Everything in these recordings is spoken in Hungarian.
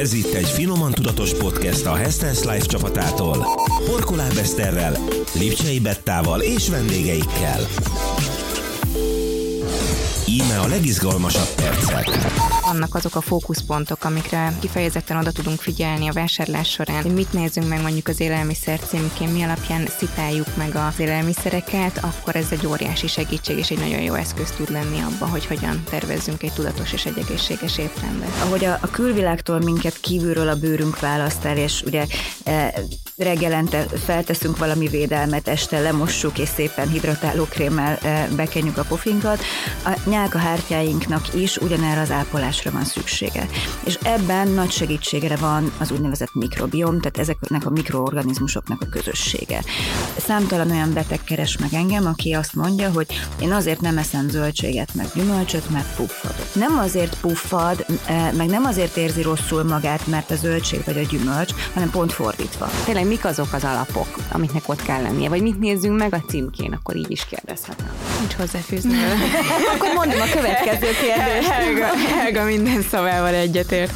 Ez itt egy finoman tudatos podcast a Hestens Life csapatától. Porkolá Beszterrel, Lipcsei Bettával és vendégeikkel. Íme a legizgalmasabb percek. Vannak azok a fókuszpontok, amikre kifejezetten oda tudunk figyelni a vásárlás során, hogy mit nézzünk meg mondjuk az élelmiszer címkén, mi alapján szipáljuk meg az élelmiszereket, akkor ez egy óriási segítség és egy nagyon jó eszköz tud lenni abban, hogy hogyan tervezzünk egy tudatos és egy egészséges étrendet. Ahogy a, a külvilágtól minket kívülről a bőrünk választ el, és ugye e, reggelente felteszünk valami védelmet, este lemossuk, és szépen hidratálókrémmel e, bekenjük a pofinkat, a nyálkahártyáinknak is ugyanerre az ápolásra van szüksége. És ebben nagy segítségre van az úgynevezett mikrobiom, tehát ezeknek a mikroorganizmusoknak a közössége. Számtalan olyan beteg keres meg engem, aki azt mondja, hogy én azért nem eszem zöldséget, meg gyümölcsöt, mert puffadok. Nem azért puffad, e, meg nem azért érzi rosszul magát, mert a zöldség vagy a gyümölcs, hanem pont fordítva. Tényleg mik azok az alapok, amiknek ott kell lennie, vagy mit nézzünk meg a címkén, akkor így is kérdezhetem. Nincs hozzáfűzni. Akkor mondom a következő kérdést. Helga, Helga minden szavával egyetért.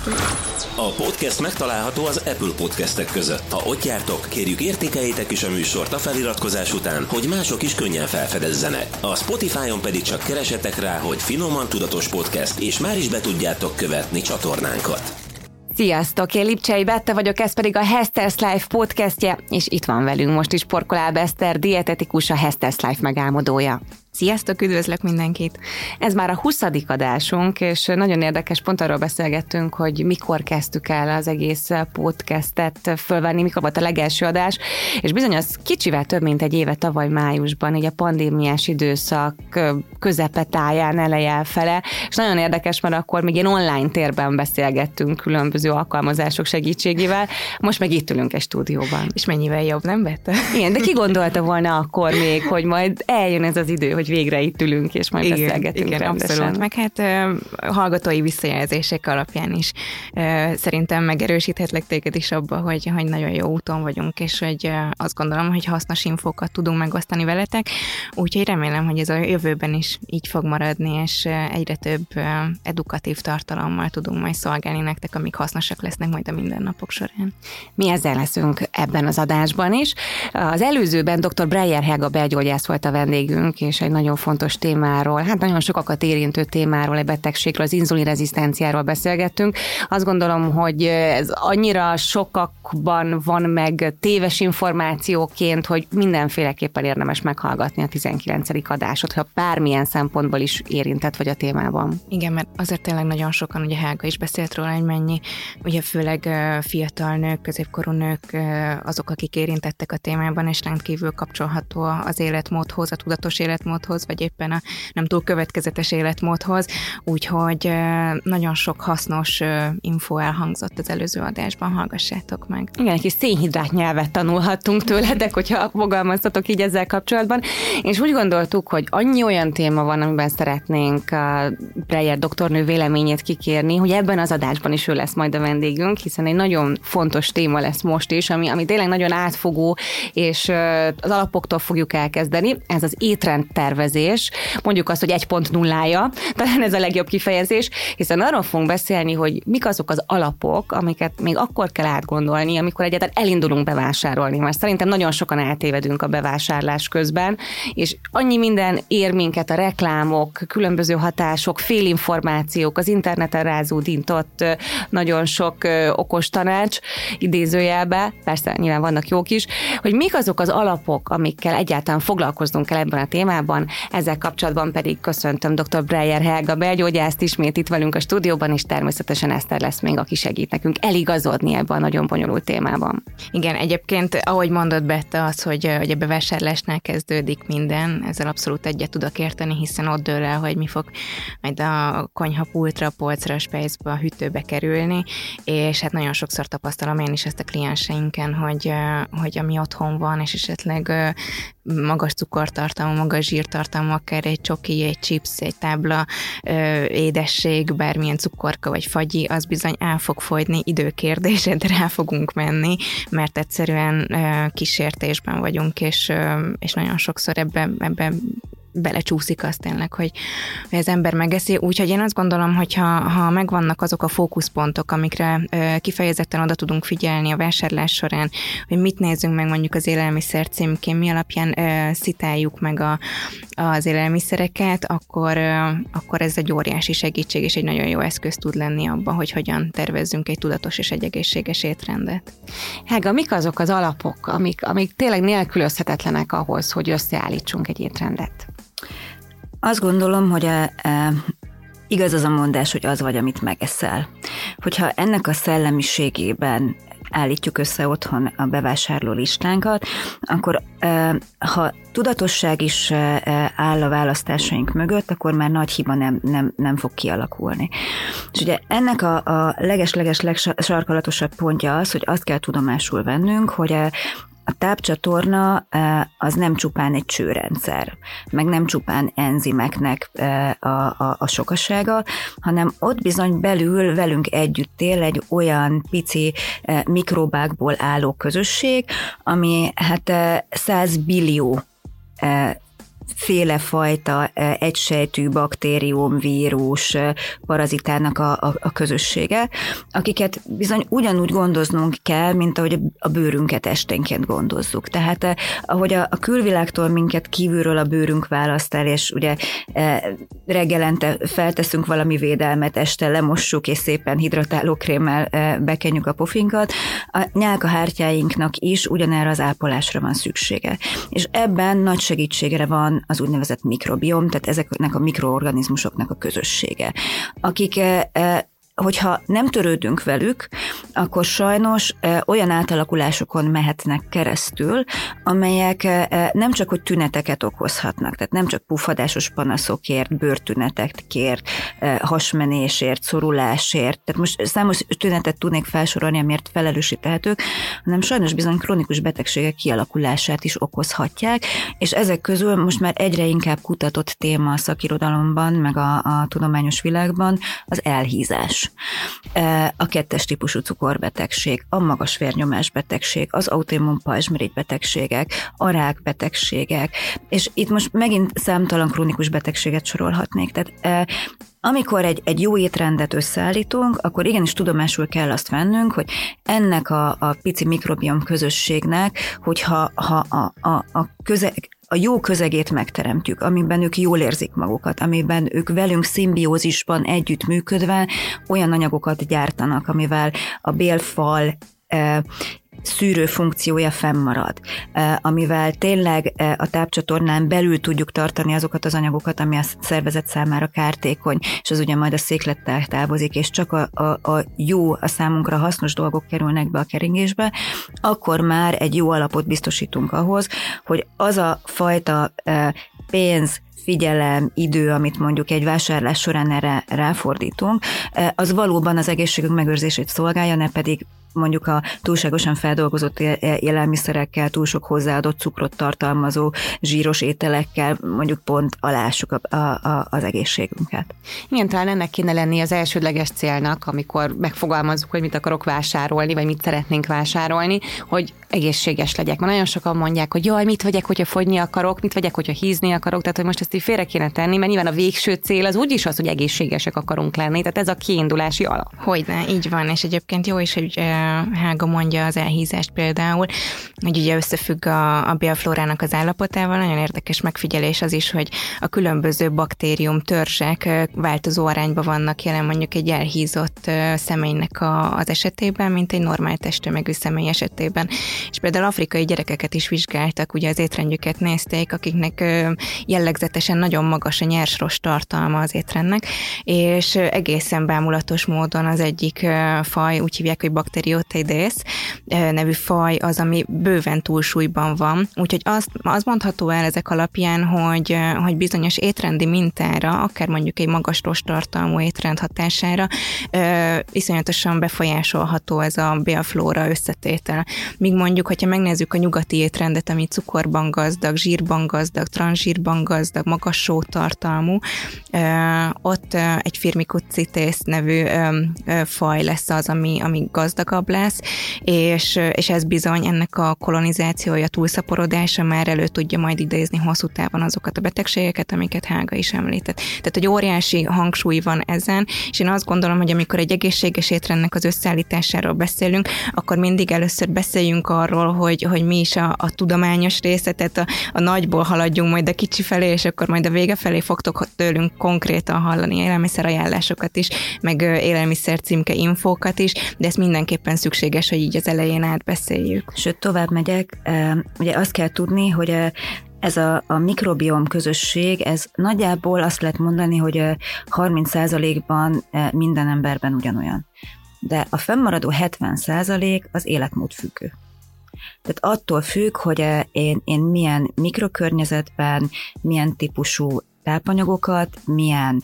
A podcast megtalálható az Apple podcastek között. Ha ott jártok, kérjük értékeljétek is a műsort a feliratkozás után, hogy mások is könnyen felfedezzenek. A Spotify-on pedig csak keresetek rá, hogy Finoman Tudatos Podcast, és már is be tudjátok követni csatornánkat. Sziasztok, én Lipcsei Bette vagyok, ez pedig a Hester's Life podcastje, és itt van velünk most is Porkoláb Eszter, dietetikus, a Hester's Life megálmodója. Sziasztok, üdvözlök mindenkit! Ez már a 20. adásunk, és nagyon érdekes, pont arról beszélgettünk, hogy mikor kezdtük el az egész podcastet fölvenni, mikor volt a legelső adás, és bizony az kicsivel több, mint egy éve tavaly májusban, így a pandémiás időszak közepetáján eleje fele, és nagyon érdekes, mert akkor még én online térben beszélgettünk különböző alkalmazások segítségével, most meg itt ülünk egy stúdióban. És mennyivel jobb, nem vette? Igen, de ki gondolta volna akkor még, hogy majd eljön ez az idő, hogy végre itt ülünk, és majd igen, beszélgetünk igen, rendesen. abszolút. Meg hát hallgatói visszajelzések alapján is szerintem megerősíthetlek téged is abba, hogy, hogy nagyon jó úton vagyunk, és hogy azt gondolom, hogy hasznos infókat tudunk megosztani veletek, úgyhogy remélem, hogy ez a jövőben is így fog maradni, és egyre több edukatív tartalommal tudunk majd szolgálni nektek, amik hasznosak lesznek majd a mindennapok során. Mi ezzel leszünk ebben az adásban is. Az előzőben dr. Breyer Helga belgyógyász volt a vendégünk, és egy nagyon fontos témáról, hát nagyon sokakat érintő témáról, egy betegségről, az inzulinrezisztenciáról beszélgettünk. Azt gondolom, hogy ez annyira sokakban van meg téves információként, hogy mindenféleképpen érdemes meghallgatni a 19. adásot, ha bármilyen szempontból is érintett vagy a témában. Igen, mert azért tényleg nagyon sokan, ugye Helga is beszélt róla, hogy mennyi, ugye főleg fiatal nők, középkorú nők azok, akik érintettek a témában, és rendkívül kapcsolható az életmódhoz, a tudatos életmódhoz, életmódhoz, vagy éppen a nem túl következetes életmódhoz, úgyhogy nagyon sok hasznos info elhangzott az előző adásban, hallgassátok meg. Igen, egy kis szénhidrát nyelvet tanulhattunk tőletek, hogyha fogalmaztatok így ezzel kapcsolatban, és úgy gondoltuk, hogy annyi olyan téma van, amiben szeretnénk a Breyer doktornő véleményét kikérni, hogy ebben az adásban is ő lesz majd a vendégünk, hiszen egy nagyon fontos téma lesz most is, ami, ami tényleg nagyon átfogó, és az alapoktól fogjuk elkezdeni. Ez az étrendterv tervezés, mondjuk azt, hogy 1.0-ja, talán ez a legjobb kifejezés, hiszen arról fogunk beszélni, hogy mik azok az alapok, amiket még akkor kell átgondolni, amikor egyáltalán elindulunk bevásárolni, mert szerintem nagyon sokan eltévedünk a bevásárlás közben, és annyi minden ér minket a reklámok, különböző hatások, félinformációk, az interneten rázódintott nagyon sok okos tanács, idézőjelbe, persze nyilván vannak jók is, hogy mik azok az alapok, amikkel egyáltalán foglalkoznunk kell ebben a témában, ezzel kapcsolatban pedig köszöntöm dr. Breyer Helga belgyógyászt ismét itt velünk a stúdióban, és természetesen Eszter lesz még, aki segít nekünk eligazodni ebben a nagyon bonyolult témában. Igen, egyébként, ahogy mondott Bette, az, hogy, hogy a bevásárlásnál kezdődik minden, ezzel abszolút egyet tudok érteni, hiszen ott dől el, hogy mi fog majd a konyhapultra, a polcra, a spejzbe, a hűtőbe kerülni, és hát nagyon sokszor tapasztalom én is ezt a klienseinken, hogy, hogy ami otthon van, és esetleg magas cukortartalmú, magas zsírtartalmú, akár egy csoki, egy chips, egy tábla ö, édesség, bármilyen cukorka vagy fagyi, az bizony el fog fogyni, időkérdése, de rá fogunk menni, mert egyszerűen ö, kísértésben vagyunk, és, ö, és nagyon sokszor ebbe, ebbe belecsúszik az tényleg, hogy, hogy az ember megeszi. Úgyhogy én azt gondolom, hogy ha, ha megvannak azok a fókuszpontok, amikre kifejezetten oda tudunk figyelni a vásárlás során, hogy mit nézzünk meg mondjuk az élelmiszer címkén, mi alapján szitáljuk meg a, az élelmiszereket, akkor, akkor ez egy óriási segítség és egy nagyon jó eszköz tud lenni abban, hogy hogyan tervezzünk egy tudatos és egy egészséges étrendet. Hága, mik azok az alapok, amik, amik tényleg nélkülözhetetlenek ahhoz, hogy összeállítsunk egy étrendet? Azt gondolom, hogy a, a, igaz az a mondás, hogy az vagy, amit megeszel. Hogyha ennek a szellemiségében állítjuk össze otthon a bevásárló listánkat, akkor ha tudatosság is áll a választásaink mögött, akkor már nagy hiba nem, nem, nem fog kialakulni. És ugye ennek a, a leges-leges legsarkalatosabb pontja az, hogy azt kell tudomásul vennünk, hogy a tápcsatorna az nem csupán egy csőrendszer, meg nem csupán enzimeknek a, a, a sokasága, hanem ott bizony belül velünk együtt él egy olyan pici mikrobákból álló közösség, ami hát 100 billió féle fajta egysejtű baktérium, vírus, parazitának a, a, a közössége, akiket bizony ugyanúgy gondoznunk kell, mint ahogy a bőrünket esténként gondozzuk. Tehát ahogy a, a külvilágtól minket kívülről a bőrünk választ el, és ugye reggelente felteszünk valami védelmet, este lemossuk, és szépen hidratálókrémmel bekenjük a pofinkat, a nyálkahártyáinknak is ugyanerre az ápolásra van szüksége. És ebben nagy segítségre van az úgynevezett mikrobiom, tehát ezeknek a mikroorganizmusoknak a közössége, akik eh, eh, hogyha nem törődünk velük, akkor sajnos olyan átalakulásokon mehetnek keresztül, amelyek nem csak hogy tüneteket okozhatnak, tehát nem csak pufadásos panaszokért, bőrtünetekért, hasmenésért, szorulásért, tehát most számos tünetet tudnék felsorolni, amiért felelősítehetők, hanem sajnos bizony krónikus betegségek kialakulását is okozhatják, és ezek közül most már egyre inkább kutatott téma a szakirodalomban, meg a, a tudományos világban az elhízás. A kettes típusú cukorbetegség, a magas vérnyomás betegség, az autoimmun pajzsmirigy betegségek, a rákbetegségek, és itt most megint számtalan krónikus betegséget sorolhatnék. Tehát amikor egy, egy jó étrendet összeállítunk, akkor igenis tudomásul kell azt vennünk, hogy ennek a, a pici mikrobiom közösségnek, hogyha ha a, a, a köze, a jó közegét megteremtjük, amiben ők jól érzik magukat, amiben ők velünk szimbiózisban együtt működve olyan anyagokat gyártanak, amivel a bélfal eh, szűrő funkciója fennmarad, amivel tényleg a tápcsatornán belül tudjuk tartani azokat az anyagokat, ami a szervezet számára kártékony, és az ugye majd a széklettel távozik, és csak a, a, a jó, a számunkra hasznos dolgok kerülnek be a keringésbe, akkor már egy jó alapot biztosítunk ahhoz, hogy az a fajta pénz, figyelem, idő, amit mondjuk egy vásárlás során erre ráfordítunk, az valóban az egészségünk megőrzését szolgálja, ne pedig mondjuk a túlságosan feldolgozott élelmiszerekkel, túl sok hozzáadott cukrot tartalmazó zsíros ételekkel mondjuk pont alássuk a, a, a, az egészségünket. Igen, talán ennek kéne lenni az elsődleges célnak, amikor megfogalmazzuk, hogy mit akarok vásárolni, vagy mit szeretnénk vásárolni, hogy egészséges legyek. Mert nagyon sokan mondják, hogy jaj, mit vegyek, hogyha fogyni akarok, mit vegyek, hogyha hízni akarok, tehát hogy most ezt így félre kéne tenni, mert nyilván a végső cél az úgyis az, hogy egészségesek akarunk lenni, tehát ez a kiindulási alap. Hogyne, így van, és egyébként jó is, hogy Hága mondja az elhízást például, hogy ugye összefügg a, a bélflórának az állapotával, nagyon érdekes megfigyelés az is, hogy a különböző baktérium törzsek változó arányban vannak jelen mondjuk egy elhízott személynek a, az esetében, mint egy normál testtömegű személy esetében. És például afrikai gyerekeket is vizsgáltak, ugye az étrendjüket nézték, akiknek jellegzetesen nagyon magas a nyersros tartalma az étrendnek, és egészen bámulatos módon az egyik faj, úgy hívják, hogy baktérium Periotides nevű faj az, ami bőven túlsúlyban van. Úgyhogy azt, az mondható el ezek alapján, hogy, hogy bizonyos étrendi mintára, akár mondjuk egy magas rostartalmú étrend hatására iszonyatosan befolyásolható ez a bélflóra összetétel. Míg mondjuk, hogyha megnézzük a nyugati étrendet, ami cukorban gazdag, zsírban gazdag, transzsírban gazdag, magas sótartalmú, ott egy firmikucitész nevű faj lesz az, ami, ami gazdagabb lesz, és, és ez bizony ennek a kolonizációja, túlszaporodása már elő tudja majd idézni hosszú távon azokat a betegségeket, amiket Hága is említett. Tehát, hogy óriási hangsúly van ezen, és én azt gondolom, hogy amikor egy egészséges étrendnek az összeállításáról beszélünk, akkor mindig először beszéljünk arról, hogy, hogy mi is a, a tudományos része, tehát a, a nagyból haladjunk majd a kicsi felé, és akkor majd a vége felé fogtok tőlünk konkrétan hallani élelmiszerajánlásokat is, meg élelmiszer címke infókat is, de ez mindenképpen szükséges, hogy így az elején átbeszéljük. Sőt, tovább megyek, ugye azt kell tudni, hogy ez a, a mikrobiom közösség, ez nagyjából azt lehet mondani, hogy 30%-ban minden emberben ugyanolyan. De a fennmaradó 70% az életmód függő. Tehát attól függ, hogy én, én milyen mikrokörnyezetben, milyen típusú tápanyagokat, milyen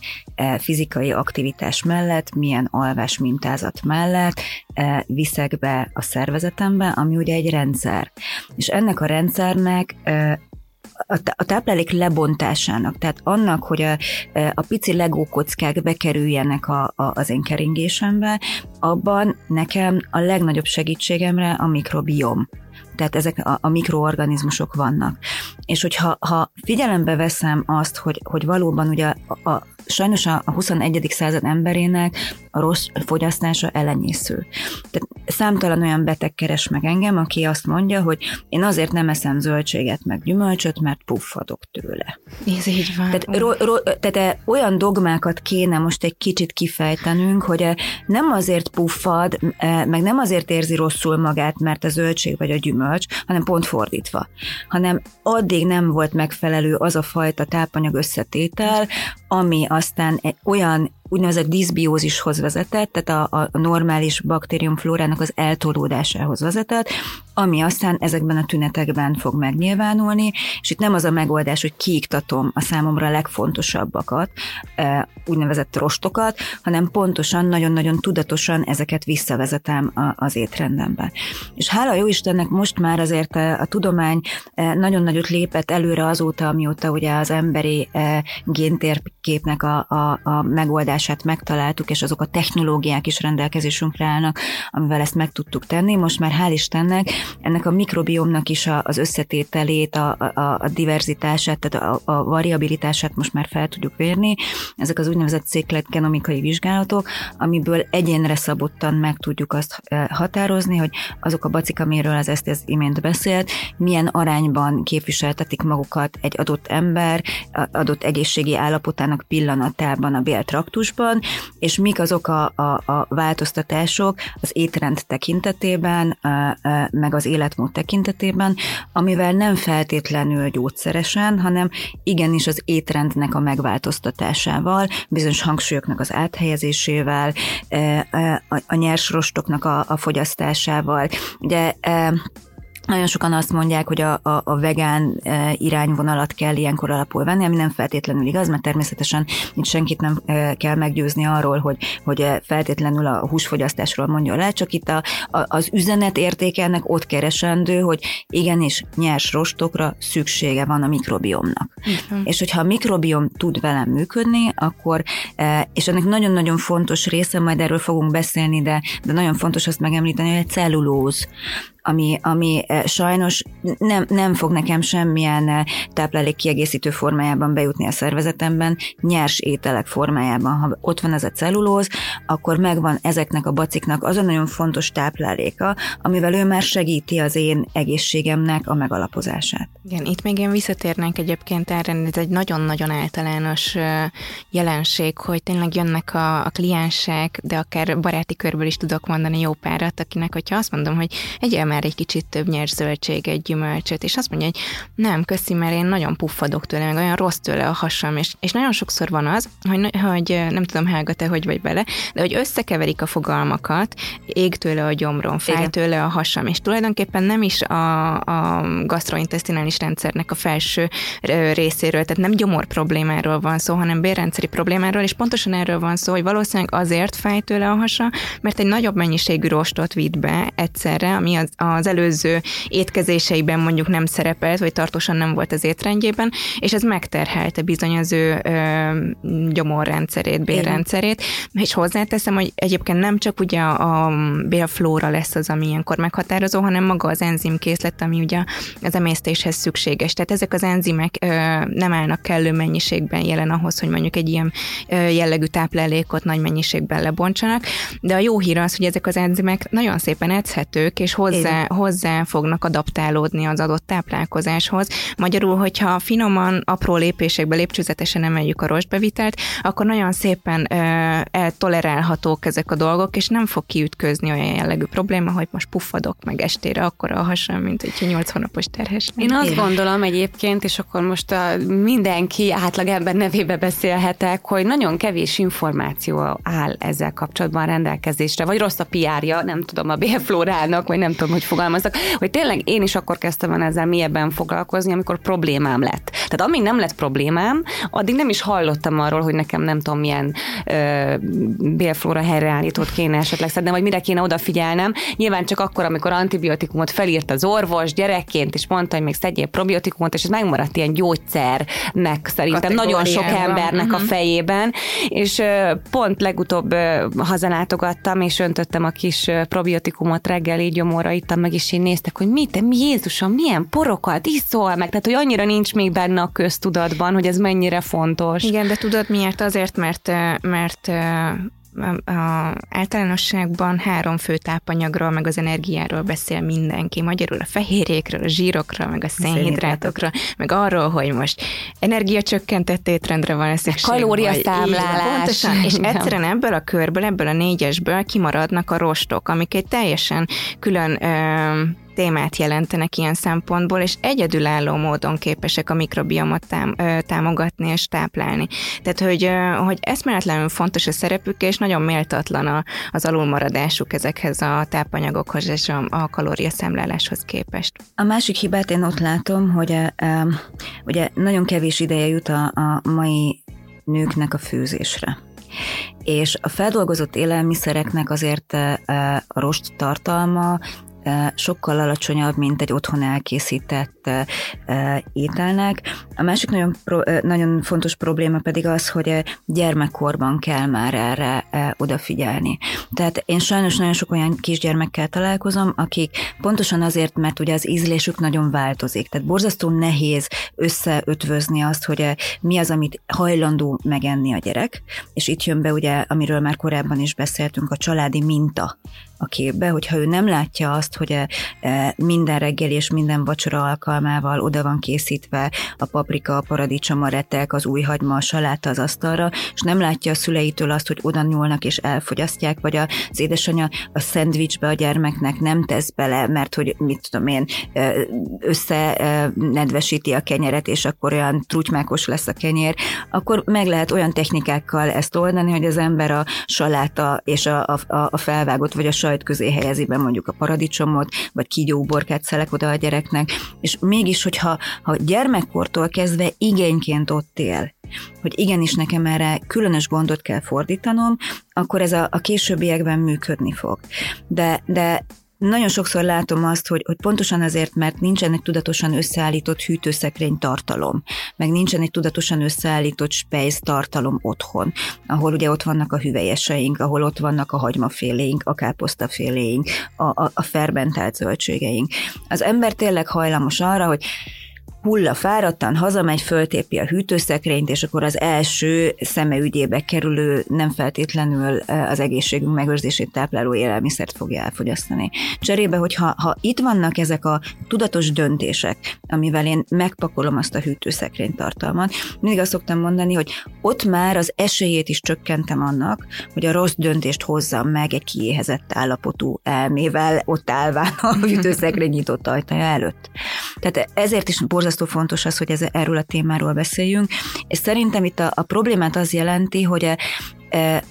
fizikai aktivitás mellett, milyen alvás mintázat mellett viszek be a szervezetembe, ami ugye egy rendszer. És ennek a rendszernek a táplálék lebontásának, tehát annak, hogy a, a pici legókockák bekerüljenek a, a, az én keringésembe, abban nekem a legnagyobb segítségemre a mikrobiom tehát ezek a, a mikroorganizmusok vannak. És hogyha ha figyelembe veszem azt, hogy, hogy valóban ugye a, a, sajnos a, a 21. század emberének a rossz fogyasztása elenyésző. Tehát számtalan olyan beteg keres meg engem, aki azt mondja, hogy én azért nem eszem zöldséget meg gyümölcsöt, mert puffadok tőle. Ez így van. Tehát, ro, ro, tehát olyan dogmákat kéne most egy kicsit kifejtenünk, hogy e, nem azért puffad, e, meg nem azért érzi rosszul magát, mert a zöldség vagy a gyümölcs, hanem pont fordítva. Hanem addig nem volt megfelelő az a fajta tápanyag összetétel, ami aztán olyan úgynevezett diszbiózishoz vezetett, tehát a, a normális baktériumflórának az eltolódásához vezetett, ami aztán ezekben a tünetekben fog megnyilvánulni, és itt nem az a megoldás, hogy kiiktatom a számomra legfontosabbakat, úgynevezett rostokat, hanem pontosan, nagyon-nagyon tudatosan ezeket visszavezetem az étrendembe. És hála jó Istennek most már azért a tudomány nagyon nagyot lépett előre azóta, amióta ugye az emberi géntérképnek a, a, a megoldását megtaláltuk, és azok a technológiák is rendelkezésünkre állnak, amivel ezt meg tudtuk tenni. Most már hál' Istennek ennek a mikrobiomnak is a, az összetételét, a, a, a diverzitását, tehát a, a variabilitását most már fel tudjuk vérni. Ezek az úgynevezett székletgenomikai vizsgálatok, amiből egyénre szabottan meg tudjuk azt e, határozni, hogy azok a bacik, amiről az ezt az imént beszélt, milyen arányban képviseltetik magukat egy adott ember, adott egészségi állapotának pillanatában a béltraktusban, és mik azok a, a, a változtatások az étrend tekintetében, meg az életmód tekintetében, amivel nem feltétlenül gyógyszeresen, hanem igenis az étrendnek a megváltoztatásával, bizonyos hangsúlyoknak az áthelyezésével, e, e, a nyers rostoknak a, fogyasztásával. Ugye e, nagyon sokan azt mondják, hogy a, a, a vegán e, irányvonalat kell ilyenkor alapul venni, ami nem feltétlenül igaz, mert természetesen itt senkit nem e, kell meggyőzni arról, hogy, hogy e, feltétlenül a húsfogyasztásról mondja le, csak itt a, a, az üzenet értéke ennek ott keresendő, hogy igenis nyers rostokra szüksége van a mikrobiomnak. Uh-huh. És hogyha a mikrobiom tud velem működni, akkor, és ennek nagyon-nagyon fontos része, majd erről fogunk beszélni, de, de nagyon fontos azt megemlíteni, hogy a cellulóz ami, ami eh, sajnos nem, nem fog nekem semmilyen eh, táplálék kiegészítő formájában bejutni a szervezetemben, nyers ételek formájában. Ha ott van ez a cellulóz, akkor megvan ezeknek a baciknak az a nagyon fontos tápláléka, amivel ő már segíti az én egészségemnek a megalapozását. Igen, itt még én visszatérnénk egyébként erre, ez egy nagyon-nagyon általános jelenség, hogy tényleg jönnek a, a kliensek, de akár baráti körből is tudok mondani jó párat, akinek, hogyha azt mondom, hogy egyel már egy kicsit több nyers zöldséget, gyümölcsöt, és azt mondja, hogy nem, köszi, mert én nagyon puffadok tőle, meg olyan rossz tőle a hasam, és, és nagyon sokszor van az, hogy, hogy nem tudom, Helga, te hogy vagy vele, de hogy összekeverik a fogalmakat, ég tőle a gyomrom, fáj Igen. tőle a hasam, és tulajdonképpen nem is a, a gastrointestinális rendszernek a felső részéről, tehát nem gyomor problémáról van szó, hanem bérrendszeri problémáról, és pontosan erről van szó, hogy valószínűleg azért fáj tőle a hasa, mert egy nagyobb mennyiségű rostot vitt be egyszerre, ami az, az előző étkezéseiben mondjuk nem szerepelt, vagy tartósan nem volt az étrendjében, és ez megterhelte bizony az ő ö, gyomorrendszerét, bérrendszerét, és hozzáteszem, hogy egyébként nem csak ugye a, bélflóra lesz az, ami ilyenkor meghatározó, hanem maga az enzimkészlet, ami ugye az emésztéshez szükséges. Tehát ezek az enzimek ö, nem állnak kellő mennyiségben jelen ahhoz, hogy mondjuk egy ilyen jellegű táplálékot nagy mennyiségben lebontsanak, de a jó hír az, hogy ezek az enzimek nagyon szépen edzhetők, és hozzá, hozzá fognak adaptálódni az adott táplálkozáshoz. Magyarul, hogyha finoman, apró lépésekbe lépcsőzetesen emeljük a rostbevitelt, akkor nagyon szépen ö, eltolerálhatók ezek a dolgok, és nem fog kiütközni olyan jellegű probléma, hogy most puffadok meg estére akkor a hasam, mint egy 8 hónapos terhes. Én azt gondolom egyébként, és akkor most a mindenki átlagember nevébe beszélhetek, hogy nagyon kevés információ áll ezzel kapcsolatban rendelkezésre, vagy rossz a piárja, nem tudom, a bélflórának, vagy nem tudom, hogy fogalmaznak, hogy tényleg én is akkor kezdtem el ezzel mélyebben foglalkozni, amikor problémám lett. Tehát amíg nem lett problémám, addig nem is hallottam arról, hogy nekem nem tudom, milyen ö, bélflóra helyreállítót kéne esetleg szednem, vagy mire kéne odafigyelnem. Nyilván csak akkor, amikor antibiotikumot felírt az orvos gyerekként, és mondta, hogy még szedjél probiotikumot, és ez megmaradt ilyen gyógyszernek szerintem nagyon sok embernek uh-huh. a mhm. fejében, és pont legutóbb hazalátogattam, és öntöttem a kis probiotikumot reggel, így gyomorra ittam meg, és én néztek, hogy mit, mi Jézusom, milyen porokat iszol meg, tehát hogy annyira nincs még benne a köztudatban, hogy ez mennyire fontos. Igen, de tudod miért? Azért, mert, mert a általánosságban három fő tápanyagról, meg az energiáról beszél mindenki. Magyarul a fehérjékről, a zsírokról, meg a szénhidrátokról, meg arról, hogy most energiacsökkentett étrendre van szükség. Kalóriaszámlálás. Pontosan, és egyszerűen ebből a körből, ebből a négyesből kimaradnak a rostok, amik egy teljesen külön ö, témát jelentenek ilyen szempontból, és egyedülálló módon képesek a mikrobiomot tám, támogatni és táplálni. Tehát, hogy, ö, hogy eszméletlenül fontos a szerepük, és nagyon méltatlan a, az alulmaradásuk ezekhez a tápanyagokhoz és a, a kalóriaszemláláshoz képest. A másik hibát én ott látom, hogy ugye nagyon kevés ideje jut a, a mai nőknek a főzésre és a feldolgozott élelmiszereknek azért a rost tartalma sokkal alacsonyabb, mint egy otthon elkészített ételnek. A másik nagyon, nagyon fontos probléma pedig az, hogy gyermekkorban kell már erre odafigyelni. Tehát én sajnos nagyon sok olyan kisgyermekkel találkozom, akik pontosan azért, mert ugye az ízlésük nagyon változik. Tehát borzasztó nehéz összeötvözni azt, hogy mi az, amit hajlandó megenni a gyerek, és itt jön be ugye, amiről már korábban is beszéltünk, a családi minta a képbe, hogyha ő nem látja azt, hogy e, e, minden reggel és minden vacsora alkalmával oda van készítve a paprika, a paradicsom, a retek, az új hagyma, a saláta az asztalra, és nem látja a szüleitől azt, hogy oda nyúlnak és elfogyasztják, vagy az édesanyja a szendvicsbe a gyermeknek nem tesz bele, mert hogy mit tudom én, e, összenedvesíti a kenyeret, és akkor olyan trutymákos lesz a kenyér, akkor meg lehet olyan technikákkal ezt oldani, hogy az ember a saláta és a, a, a felvágott, vagy a sajt közé helyezi be mondjuk a paradicsomot, vagy kígyóborkát szelek oda a gyereknek, és mégis, hogyha ha gyermekkortól kezdve igényként ott él, hogy igenis nekem erre különös gondot kell fordítanom, akkor ez a, a későbbiekben működni fog. De, de nagyon sokszor látom azt, hogy, hogy pontosan azért, mert nincsen egy tudatosan összeállított hűtőszekrény tartalom, meg nincsen egy tudatosan összeállított spejz tartalom otthon, ahol ugye ott vannak a hüvelyeseink, ahol ott vannak a hagymaféléink, a káposztaféléink, a, a, a fermentált zöldségeink. Az ember tényleg hajlamos arra, hogy hulla fáradtan, hazamegy, föltépi a hűtőszekrényt, és akkor az első szeme ügyébe kerülő, nem feltétlenül az egészségünk megőrzését tápláló élelmiszert fogja elfogyasztani. Cserébe, hogyha ha itt vannak ezek a tudatos döntések, amivel én megpakolom azt a hűtőszekrény tartalmat, mindig azt szoktam mondani, hogy ott már az esélyét is csökkentem annak, hogy a rossz döntést hozzam meg egy kiéhezett állapotú elmével, ott állván a hűtőszekrény nyitott ajtaja előtt. Tehát ezért is borzasztó borzasztó fontos az, hogy ez, erről a témáról beszéljünk, és szerintem itt a, a problémát az jelenti, hogy e, e,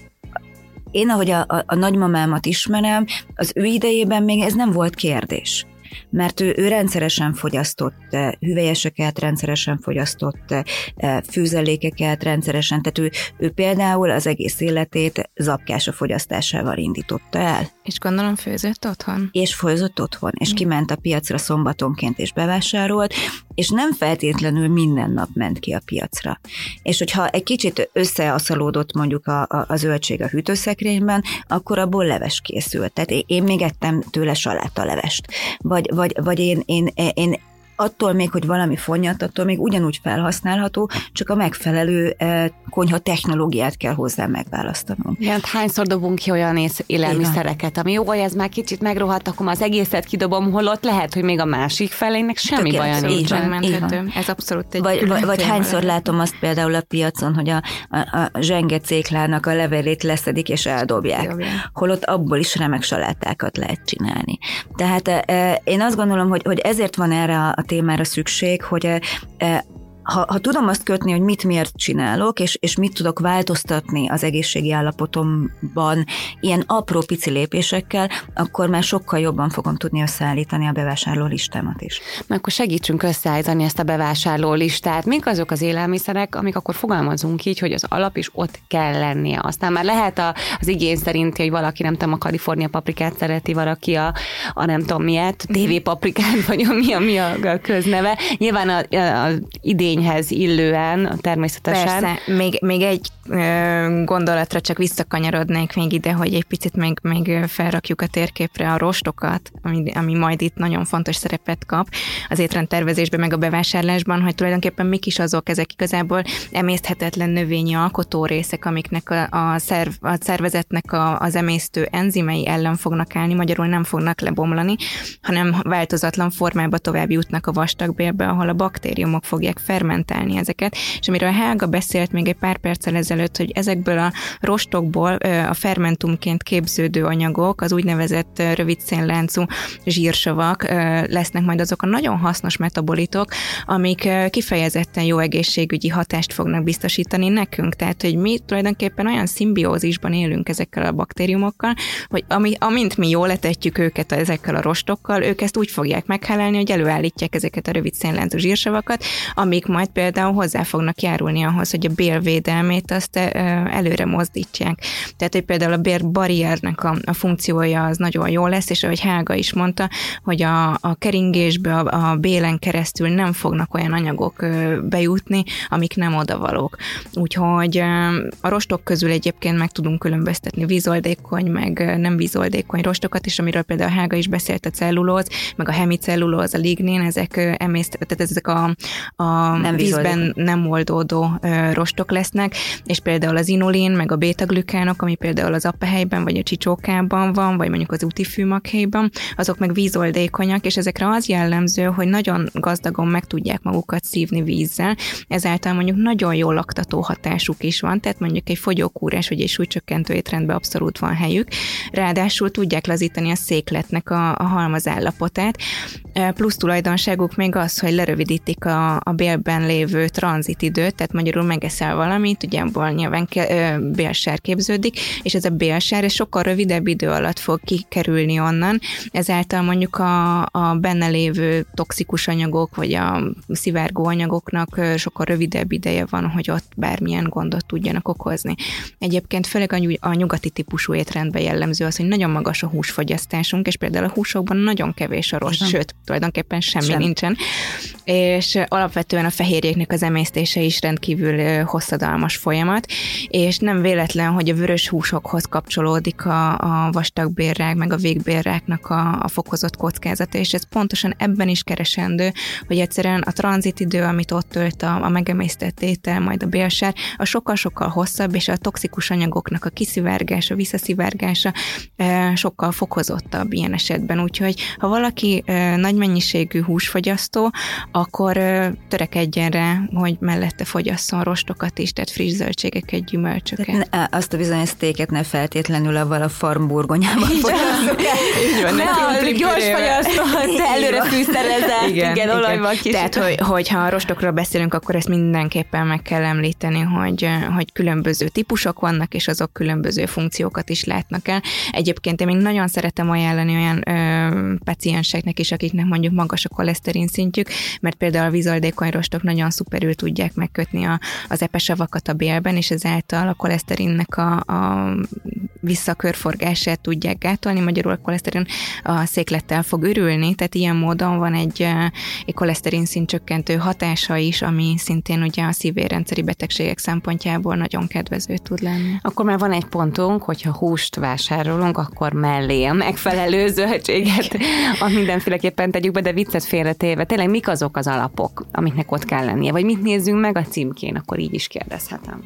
én, ahogy a, a, a nagymamámat ismerem, az ő idejében még ez nem volt kérdés. mert ő, ő rendszeresen fogyasztott hüvelyeseket, rendszeresen fogyasztott fűzelékeket, rendszeresen, tehát ő, ő például az egész életét zapkás a fogyasztásával indította el. És gondolom főzött otthon? És főzött otthon, és kiment a piacra szombatonként és bevásárolt, és nem feltétlenül minden nap ment ki a piacra. És hogyha egy kicsit összeaszalódott mondjuk a, a, a zöldség a hűtőszekrényben, akkor abból leves készült. Tehát én, én még ettem tőle levest. Vagy, vagy, vagy én, én, én attól még, hogy valami fonnyat, attól még ugyanúgy felhasználható, csak a megfelelő eh, konyha technológiát kell hozzá megválasztanunk. Igen, hát hányszor dobunk ki olyan élelmiszereket, ami jó, hogy ez már kicsit megrohadt, akkor az egészet kidobom, holott lehet, hogy még a másik felének semmi baj nincs. Ez abszolút egy Vagy, vagy, vagy hányszor látom azt például a piacon, hogy a, a, a zsenge céklának a levelét leszedik és eldobják. Dobják. Holott abból is remek salátákat lehet csinálni. Tehát e, én azt gondolom, hogy, hogy ezért van erre a témára szükség, hogy ha, ha tudom azt kötni, hogy mit miért csinálok, és, és mit tudok változtatni az egészségi állapotomban ilyen apró pici lépésekkel, akkor már sokkal jobban fogom tudni összeállítani a bevásárló listámat is. Na akkor segítsünk összeállítani ezt a bevásárló listát. Mik azok az élelmiszerek, amik akkor fogalmazunk így, hogy az alap is ott kell lennie. Aztán már lehet a, az igény szerint, hogy valaki nem tudom, a Kalifornia paprikát szereti, valaki a, a nem tudom miért, TV paprikát, vagy a, mi a, mi a közneve. Nyilván a, a, a idén igényhez illően természetesen. Persze, még, még egy gondolatra csak visszakanyarodnék még ide, hogy egy picit még, még felrakjuk a térképre a rostokat, ami, ami majd itt nagyon fontos szerepet kap az étrendtervezésben, meg a bevásárlásban, hogy tulajdonképpen mik is azok, ezek igazából emészthetetlen növényi alkotórészek, amiknek a, a, szerv, a szervezetnek a, az emésztő enzimei ellen fognak állni, magyarul nem fognak lebomlani, hanem változatlan formába tovább jutnak a vastagbélbe, ahol a baktériumok fogják fermentálni ezeket, és amiről Helga beszélt még egy pár perccel ezelőtt, hogy ezekből a rostokból a fermentumként képződő anyagok, az úgynevezett rövid szénláncú zsírsavak lesznek majd azok a nagyon hasznos metabolitok, amik kifejezetten jó egészségügyi hatást fognak biztosítani nekünk. Tehát, hogy mi tulajdonképpen olyan szimbiózisban élünk ezekkel a baktériumokkal, hogy ami, amint mi jól letetjük őket ezekkel a rostokkal, ők ezt úgy fogják meghálálni, hogy előállítják ezeket a rövid szénláncú zsírsavakat, amik majd például hozzá fognak járulni ahhoz, hogy a bélvédelmét azt előre mozdítsák. Tehát, hogy például a bérbarriernek a, a funkciója az nagyon jó lesz, és ahogy Hága is mondta, hogy a, a keringésbe, a, a bélen keresztül nem fognak olyan anyagok bejutni, amik nem odavalók. Úgyhogy a rostok közül egyébként meg tudunk különböztetni vízoldékony, meg nem vízoldékony rostokat is, amiről például Hága is beszélt, a cellulóz, meg a hemicellulóz, a lignin, ezek emészt, tehát ezek a, a nem vízben nem oldódó rostok lesznek, és például az inulin, meg a bétaglükánok, ami például az apehelyben, vagy a csicsókában van, vagy mondjuk az úti fűmakhelyben, azok meg vízoldékonyak, és ezekre az jellemző, hogy nagyon gazdagon meg tudják magukat szívni vízzel, ezáltal mondjuk nagyon jó laktató hatásuk is van, tehát mondjuk egy fogyókúrás vagy egy súlycsökkentő étrendben abszolút van helyük, ráadásul tudják lazítani a székletnek a, a halmaz állapotát, plusz tulajdonságuk még az, hogy lerövidítik a, a bélben lévő tranzitidőt, tehát magyarul megeszel valamit, ugye abból nyilván bélsár képződik, és ez a bélsár ez sokkal rövidebb idő alatt fog kikerülni onnan, ezáltal mondjuk a, a benne lévő toxikus anyagok, vagy a szivárgó anyagoknak sokkal rövidebb ideje van, hogy ott bármilyen gondot tudjanak okozni. Egyébként főleg a, a nyugati típusú étrendben jellemző az, hogy nagyon magas a húsfogyasztásunk, és például a húsokban nagyon kevés a rossz, sőt, tulajdonképpen semmi Sem. nincsen. És alapvetően a fehérjéknek az emésztése is rendkívül hosszadalmas folyamat, és nem véletlen, hogy a vörös húsokhoz kapcsolódik a, a vastagbérrák, meg a végbérráknak a, a fokozott kockázata, és ez pontosan ebben is keresendő, hogy egyszerűen a tranzitidő, amit ott tölt a, a megemésztett étel, majd a bélsár, a sokkal-sokkal hosszabb, és a toxikus anyagoknak a kiszivárgása, visszaszivárgása e, sokkal fokozottabb ilyen esetben. Úgyhogy ha valaki e, nagy mennyiségű húsfogyasztó, akkor e, erre, hogy mellette fogyasszon rostokat is, tehát friss zöldségeket, gyümölcsöket. Tehát azt a bizonyos sztéket ne feltétlenül avval a farmburgonyában fogyasszuk Így van, ne a gyors fogyasztott, előre fűszerezett, igen, igen, olajban kis. Tehát, hogy, hogyha a rostokról beszélünk, akkor ezt mindenképpen meg kell említeni, hogy, hogy különböző típusok vannak, és azok különböző funkciókat is látnak el. Egyébként én még nagyon szeretem ajánlani olyan ö, pacienseknek is, akiknek mondjuk magas a koleszterin szintjük, mert például a vizaldékony rostok nagyon szuperül tudják megkötni a, az epesavakat a bélben, és ezáltal a koleszterinnek a, a visszakörforgását tudják gátolni, magyarul a koleszterin a széklettel fog örülni, tehát ilyen módon van egy, egy koleszterin hatása is, ami szintén ugye a szívérendszeri betegségek szempontjából nagyon kedvező tud lenni. Akkor már van egy pontunk, hogyha húst vásárolunk, akkor mellé a megfelelő zöldséget, a mindenféleképpen tegyük be, de viccet félretéve. Tényleg mik azok az alapok, amiknek ott kell lennie? Vagy mit nézzünk meg a címkén? Akkor így is kérdezhetem.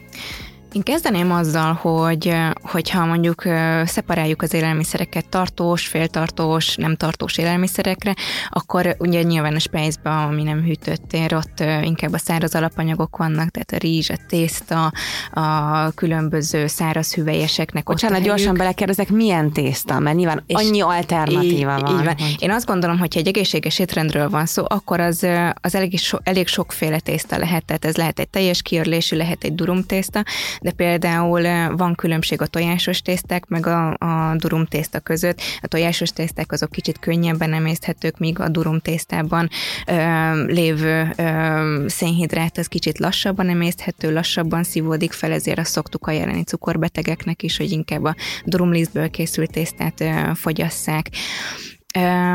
Én kezdeném azzal, hogy hogyha mondjuk szeparáljuk az élelmiszereket tartós, féltartós, nem tartós élelmiszerekre, akkor ugye nyilván a spejzbe, ami nem hűtött tér, ott inkább a száraz alapanyagok vannak, tehát a rizs, a tészta, a különböző száraz hüvelyeseknek. Bocsánat, gyorsan belekérdezek, milyen tészta? Mert nyilván és annyi alternatíva így, van. Így van. Én azt gondolom, hogy egy egészséges étrendről van szó, akkor az, az elég, so, elég sokféle tészta lehet, tehát ez lehet egy teljes kiörlésű, lehet egy durum tészta, de például van különbség a tojásos tészták meg a, a durum tészta között. A tojásos tészták azok kicsit könnyebben emészthetők, míg a durum tésztában ö, lévő ö, szénhidrát az kicsit lassabban emészthető, lassabban szívódik fel, ezért azt szoktuk ajánlani cukorbetegeknek is, hogy inkább a durumlisztből készült tésztát ö, fogyasszák.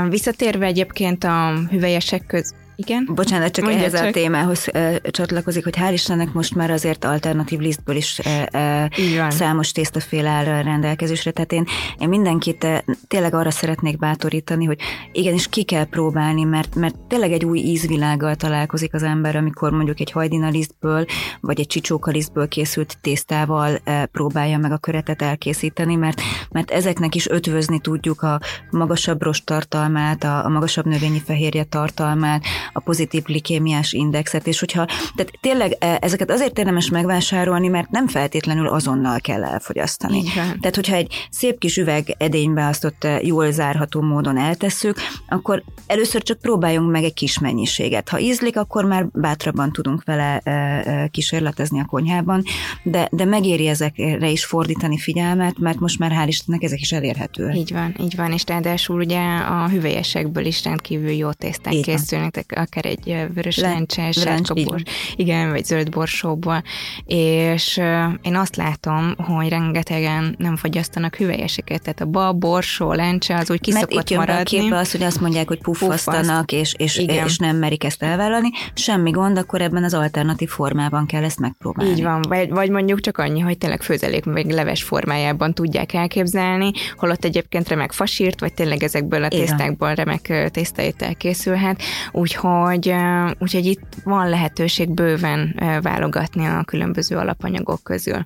Visszatérve egyébként a hüvelyesek köz, igen. Bocsánat, csak Mondja ehhez csak. a témához uh, csatlakozik, hogy hál' Istennek most már azért alternatív lisztből is uh, uh, számos tésztaféle áll rendelkezésre. Tehát én, én mindenkit tényleg arra szeretnék bátorítani, hogy igenis ki kell próbálni, mert, mert tényleg egy új ízvilággal találkozik az ember, amikor mondjuk egy hajdina lisztből, vagy egy csicsóka lisztből készült tésztával uh, próbálja meg a köretet elkészíteni, mert, mert ezeknek is ötvözni tudjuk a magasabb rost tartalmát, a, a magasabb növényi fehérje tartalmát, a pozitív glikémiás indexet, és hogyha, tehát tényleg e, ezeket azért érdemes megvásárolni, mert nem feltétlenül azonnal kell elfogyasztani. Igen. Tehát, hogyha egy szép kis üveg edénybe azt ott e, jól zárható módon eltesszük, akkor először csak próbáljunk meg egy kis mennyiséget. Ha ízlik, akkor már bátrabban tudunk vele e, kísérletezni a konyhában, de, de megéri ezekre is fordítani figyelmet, mert most már hál' Istennek ezek is elérhetőek. Így van, így van, és ráadásul ugye a hüvelyesekből is rendkívül jó tészták készülnek, akár egy vörös Le, lencse, sárga bors, igen, vagy zöld borsóból, és én azt látom, hogy rengetegen nem fogyasztanak hüvelyeseket, tehát a bal, borsó, lencse az úgy kiszokott Mert itt maradni. Mert az, hogy azt mondják, hogy puffasztanak, és, és, és nem merik ezt elvállalni, semmi gond, akkor ebben az alternatív formában kell ezt megpróbálni. Így van, vagy, vagy mondjuk csak annyi, hogy tényleg főzelék, vagy leves formájában tudják elképzelni, holott egyébként remek fasírt, vagy tényleg ezekből a tésztákból remek tésztaétel készülhet, úgyhogy Úgyhogy, úgyhogy itt van lehetőség bőven válogatni a különböző alapanyagok közül.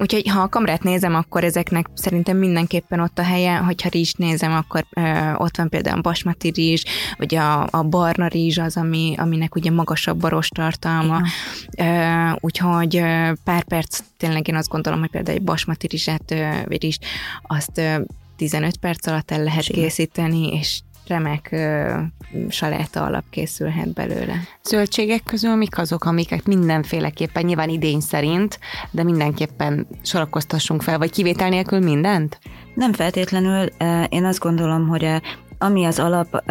Úgyhogy ha a kamrát nézem, akkor ezeknek szerintem mindenképpen ott a helye, hogyha rizs nézem, akkor ott van például a basmati rizs, vagy a, a barna rizs az, ami, aminek ugye magasabb baros tartalma. Igen. Úgyhogy pár perc, tényleg én azt gondolom, hogy például egy basmati rizset, vagy rizs, azt 15 perc alatt el lehet Sim. készíteni, és remek ö, saláta alap készülhet belőle. Zöldségek közül mik azok, amiket mindenféleképpen, nyilván idény szerint, de mindenképpen sorakoztassunk fel, vagy kivétel nélkül mindent? Nem feltétlenül. Én azt gondolom, hogy ami az alap,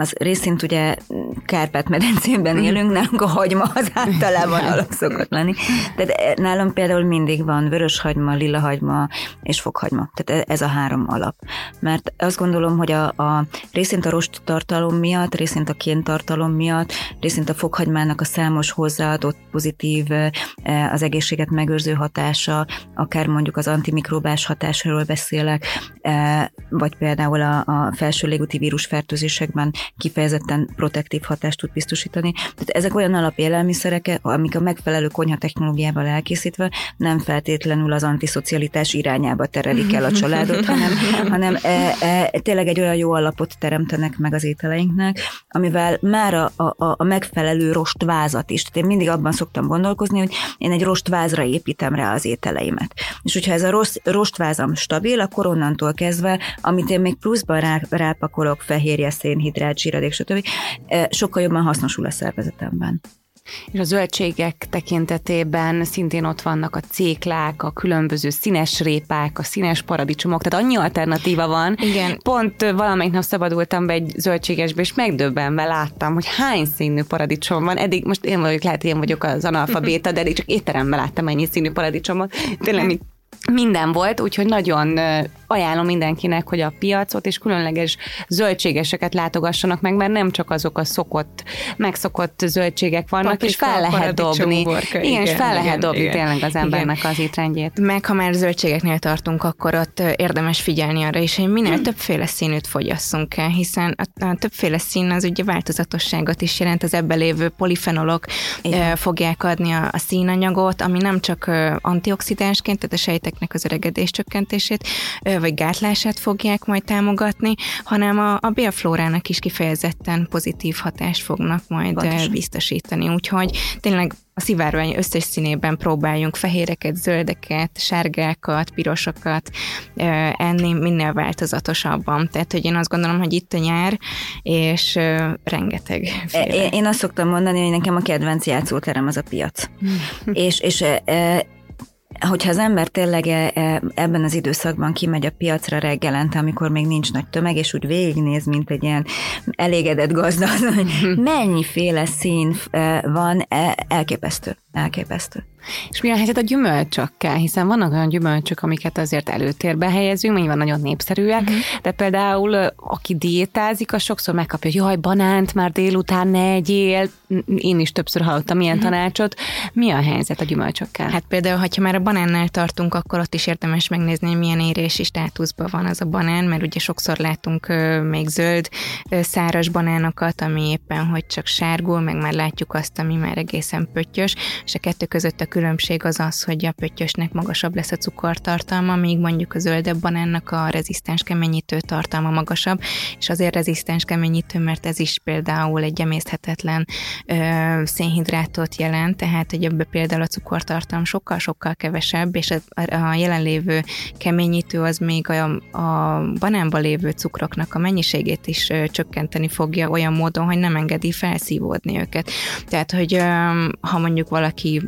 az részint ugye Kárpát-medencében mhm. élünk, nálunk a hagyma az általában alap szokott lenni. Tehát eh, nálam például mindig van vörös hagyma, lila hagyma és fokhagyma. Tehát e, ez a három alap. Mert azt gondolom, hogy a, a részint a rost tartalom miatt, részint a kén tartalom miatt, részint a fokhagymának a számos hozzáadott pozitív eh, az egészséget megőrző hatása, akár mondjuk az antimikrobás hatásáról beszélek, eh, vagy például a, a felső légúti vírusfertőzésekben kifejezetten protektív hatást tud biztosítani. Tehát ezek olyan alapélelmiszerek, amik a megfelelő konyha technológiával elkészítve nem feltétlenül az antiszocialitás irányába terelik el a családot, hanem, hanem e, e, tényleg egy olyan jó alapot teremtenek meg az ételeinknek, amivel már a, a, a megfelelő rostvázat is. Tehát én mindig abban szoktam gondolkozni, hogy én egy rostvázra építem rá az ételeimet. És hogyha ez a rossz, rostvázam stabil, akkor onnantól kezdve, amit én még pluszban rá, rápakolok, fehérje, szénhidrát, zsíradék, stb., sokkal jobban hasznosul a szervezetemben. És a zöldségek tekintetében szintén ott vannak a céklák, a különböző színes répák, a színes paradicsomok, tehát annyi alternatíva van. Igen. Pont valamelyik nap szabadultam be egy zöldségesbe, és megdöbbenve láttam, hogy hány színű paradicsom van. Eddig most én vagyok, lehet én vagyok az analfabéta, de eddig csak étteremben láttam ennyi színű paradicsomot. Tényleg, mint minden volt, úgyhogy nagyon ajánlom mindenkinek, hogy a piacot és különleges zöldségeseket látogassanak meg, mert nem csak azok a szokott, megszokott zöldségek vannak, Paprika, és fel lehet dobni. Igen, igen, és fel igen, lehet dobni igen, tényleg az embernek igen. az étrendjét. Meg ha már zöldségeknél tartunk, akkor ott érdemes figyelni arra is, hogy minél hmm. többféle színűt fogyasszunk el, hiszen a, a többféle szín az ugye változatosságot is jelent, az ebbe lévő polifenolok igen. fogják adni a, a színanyagot, ami nem csak antioxidánsként, tehát a sejteknek az öregedés csökkentését, vagy gátlását fogják majd támogatni, hanem a, a bélflórának is kifejezetten pozitív hatást fognak majd Pontosan. biztosítani. Úgyhogy tényleg a szivárvány összes színében próbáljunk fehéreket, zöldeket, sárgákat, pirosokat enni minél változatosabban. Tehát, hogy én azt gondolom, hogy itt a nyár, és rengeteg féle. Én, azt szoktam mondani, hogy nekem a kedvenc játszóterem az a piac. és, és hogyha az ember tényleg e, e, ebben az időszakban kimegy a piacra reggelente, amikor még nincs nagy tömeg, és úgy végignéz, mint egy ilyen elégedett gazda, hogy mennyiféle szín e, van, elképesztő, elképesztő. És mi a helyzet a gyümölcsökkel? Hiszen vannak olyan gyümölcsök, amiket azért előtérbe helyezünk, nyilván nagyon népszerűek, uh-huh. de például aki diétázik, az sokszor megkapja, hogy jaj, banánt már délután ne egyél. Én is többször hallottam ilyen uh-huh. tanácsot. Mi a helyzet a gyümölcsökkel? Hát például, ha már a banánnál tartunk, akkor ott is érdemes megnézni, hogy milyen érési státuszban van az a banán, mert ugye sokszor látunk még zöld száras banánokat, ami éppen, hogy csak sárgul, meg már látjuk azt, ami már egészen pöttyös, és a kettő között a különbség az az, hogy a pöttyösnek magasabb lesz a cukortartalma, míg mondjuk a zöldebb banánnak a rezisztens keményítő tartalma magasabb, és azért rezisztens keményítő, mert ez is például egy emészthetetlen ö, szénhidrátot jelent, tehát hogy ebbe például a cukortartalom sokkal-sokkal kevesebb, és a, a jelenlévő keményítő az még a, a banánban lévő cukroknak a mennyiségét is ö, csökkenteni fogja olyan módon, hogy nem engedi felszívódni őket. Tehát, hogy ö, ha mondjuk valaki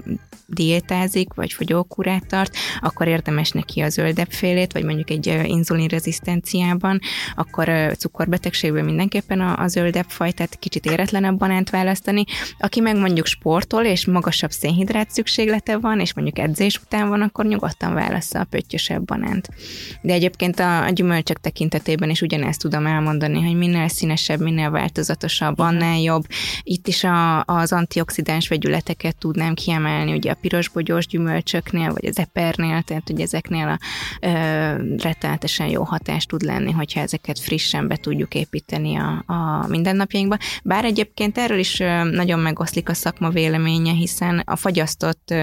diétázik, vagy fogyókúrát tart, akkor érdemes neki a zöldebb félét, vagy mondjuk egy inzulinrezisztenciában, akkor cukorbetegségből mindenképpen a, a zöldebb fajtát, kicsit éretlenebb banánt választani. Aki meg mondjuk sportol, és magasabb szénhidrát szükséglete van, és mondjuk edzés után van, akkor nyugodtan válassza a pöttyösebb banánt. De egyébként a, a gyümölcsök tekintetében is ugyanezt tudom elmondani, hogy minél színesebb, minél változatosabb, annál jobb. Itt is a, az antioxidáns vegyületeket tudnám kiemelni, ugye a pirosbogyós gyümölcsöknél, vagy az epernél, tehát hogy ezeknél a ö, rettenetesen jó hatást tud lenni, hogyha ezeket frissen be tudjuk építeni a, a mindennapjainkba. Bár egyébként erről is nagyon megoszlik a szakma véleménye, hiszen a fagyasztott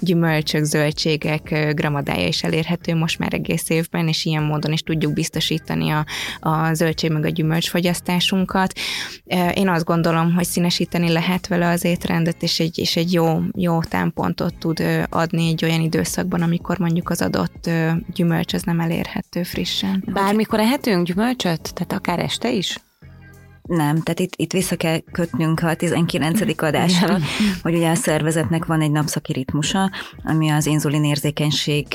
gyümölcsök, zöldségek gramadája is elérhető most már egész évben, és ilyen módon is tudjuk biztosítani a, a zöldség meg a gyümölcsfogyasztásunkat. Én azt gondolom, hogy színesíteni lehet vele az étrendet, és egy, és egy jó, jó támpont pontot tud adni egy olyan időszakban, amikor mondjuk az adott gyümölcs az nem elérhető frissen. Bármikor ehetünk gyümölcsöt? Tehát akár este is? Nem, tehát itt, itt vissza kell kötnünk a 19. adásra, hogy ugye a szervezetnek van egy napszaki ritmusa, ami az inzulin érzékenység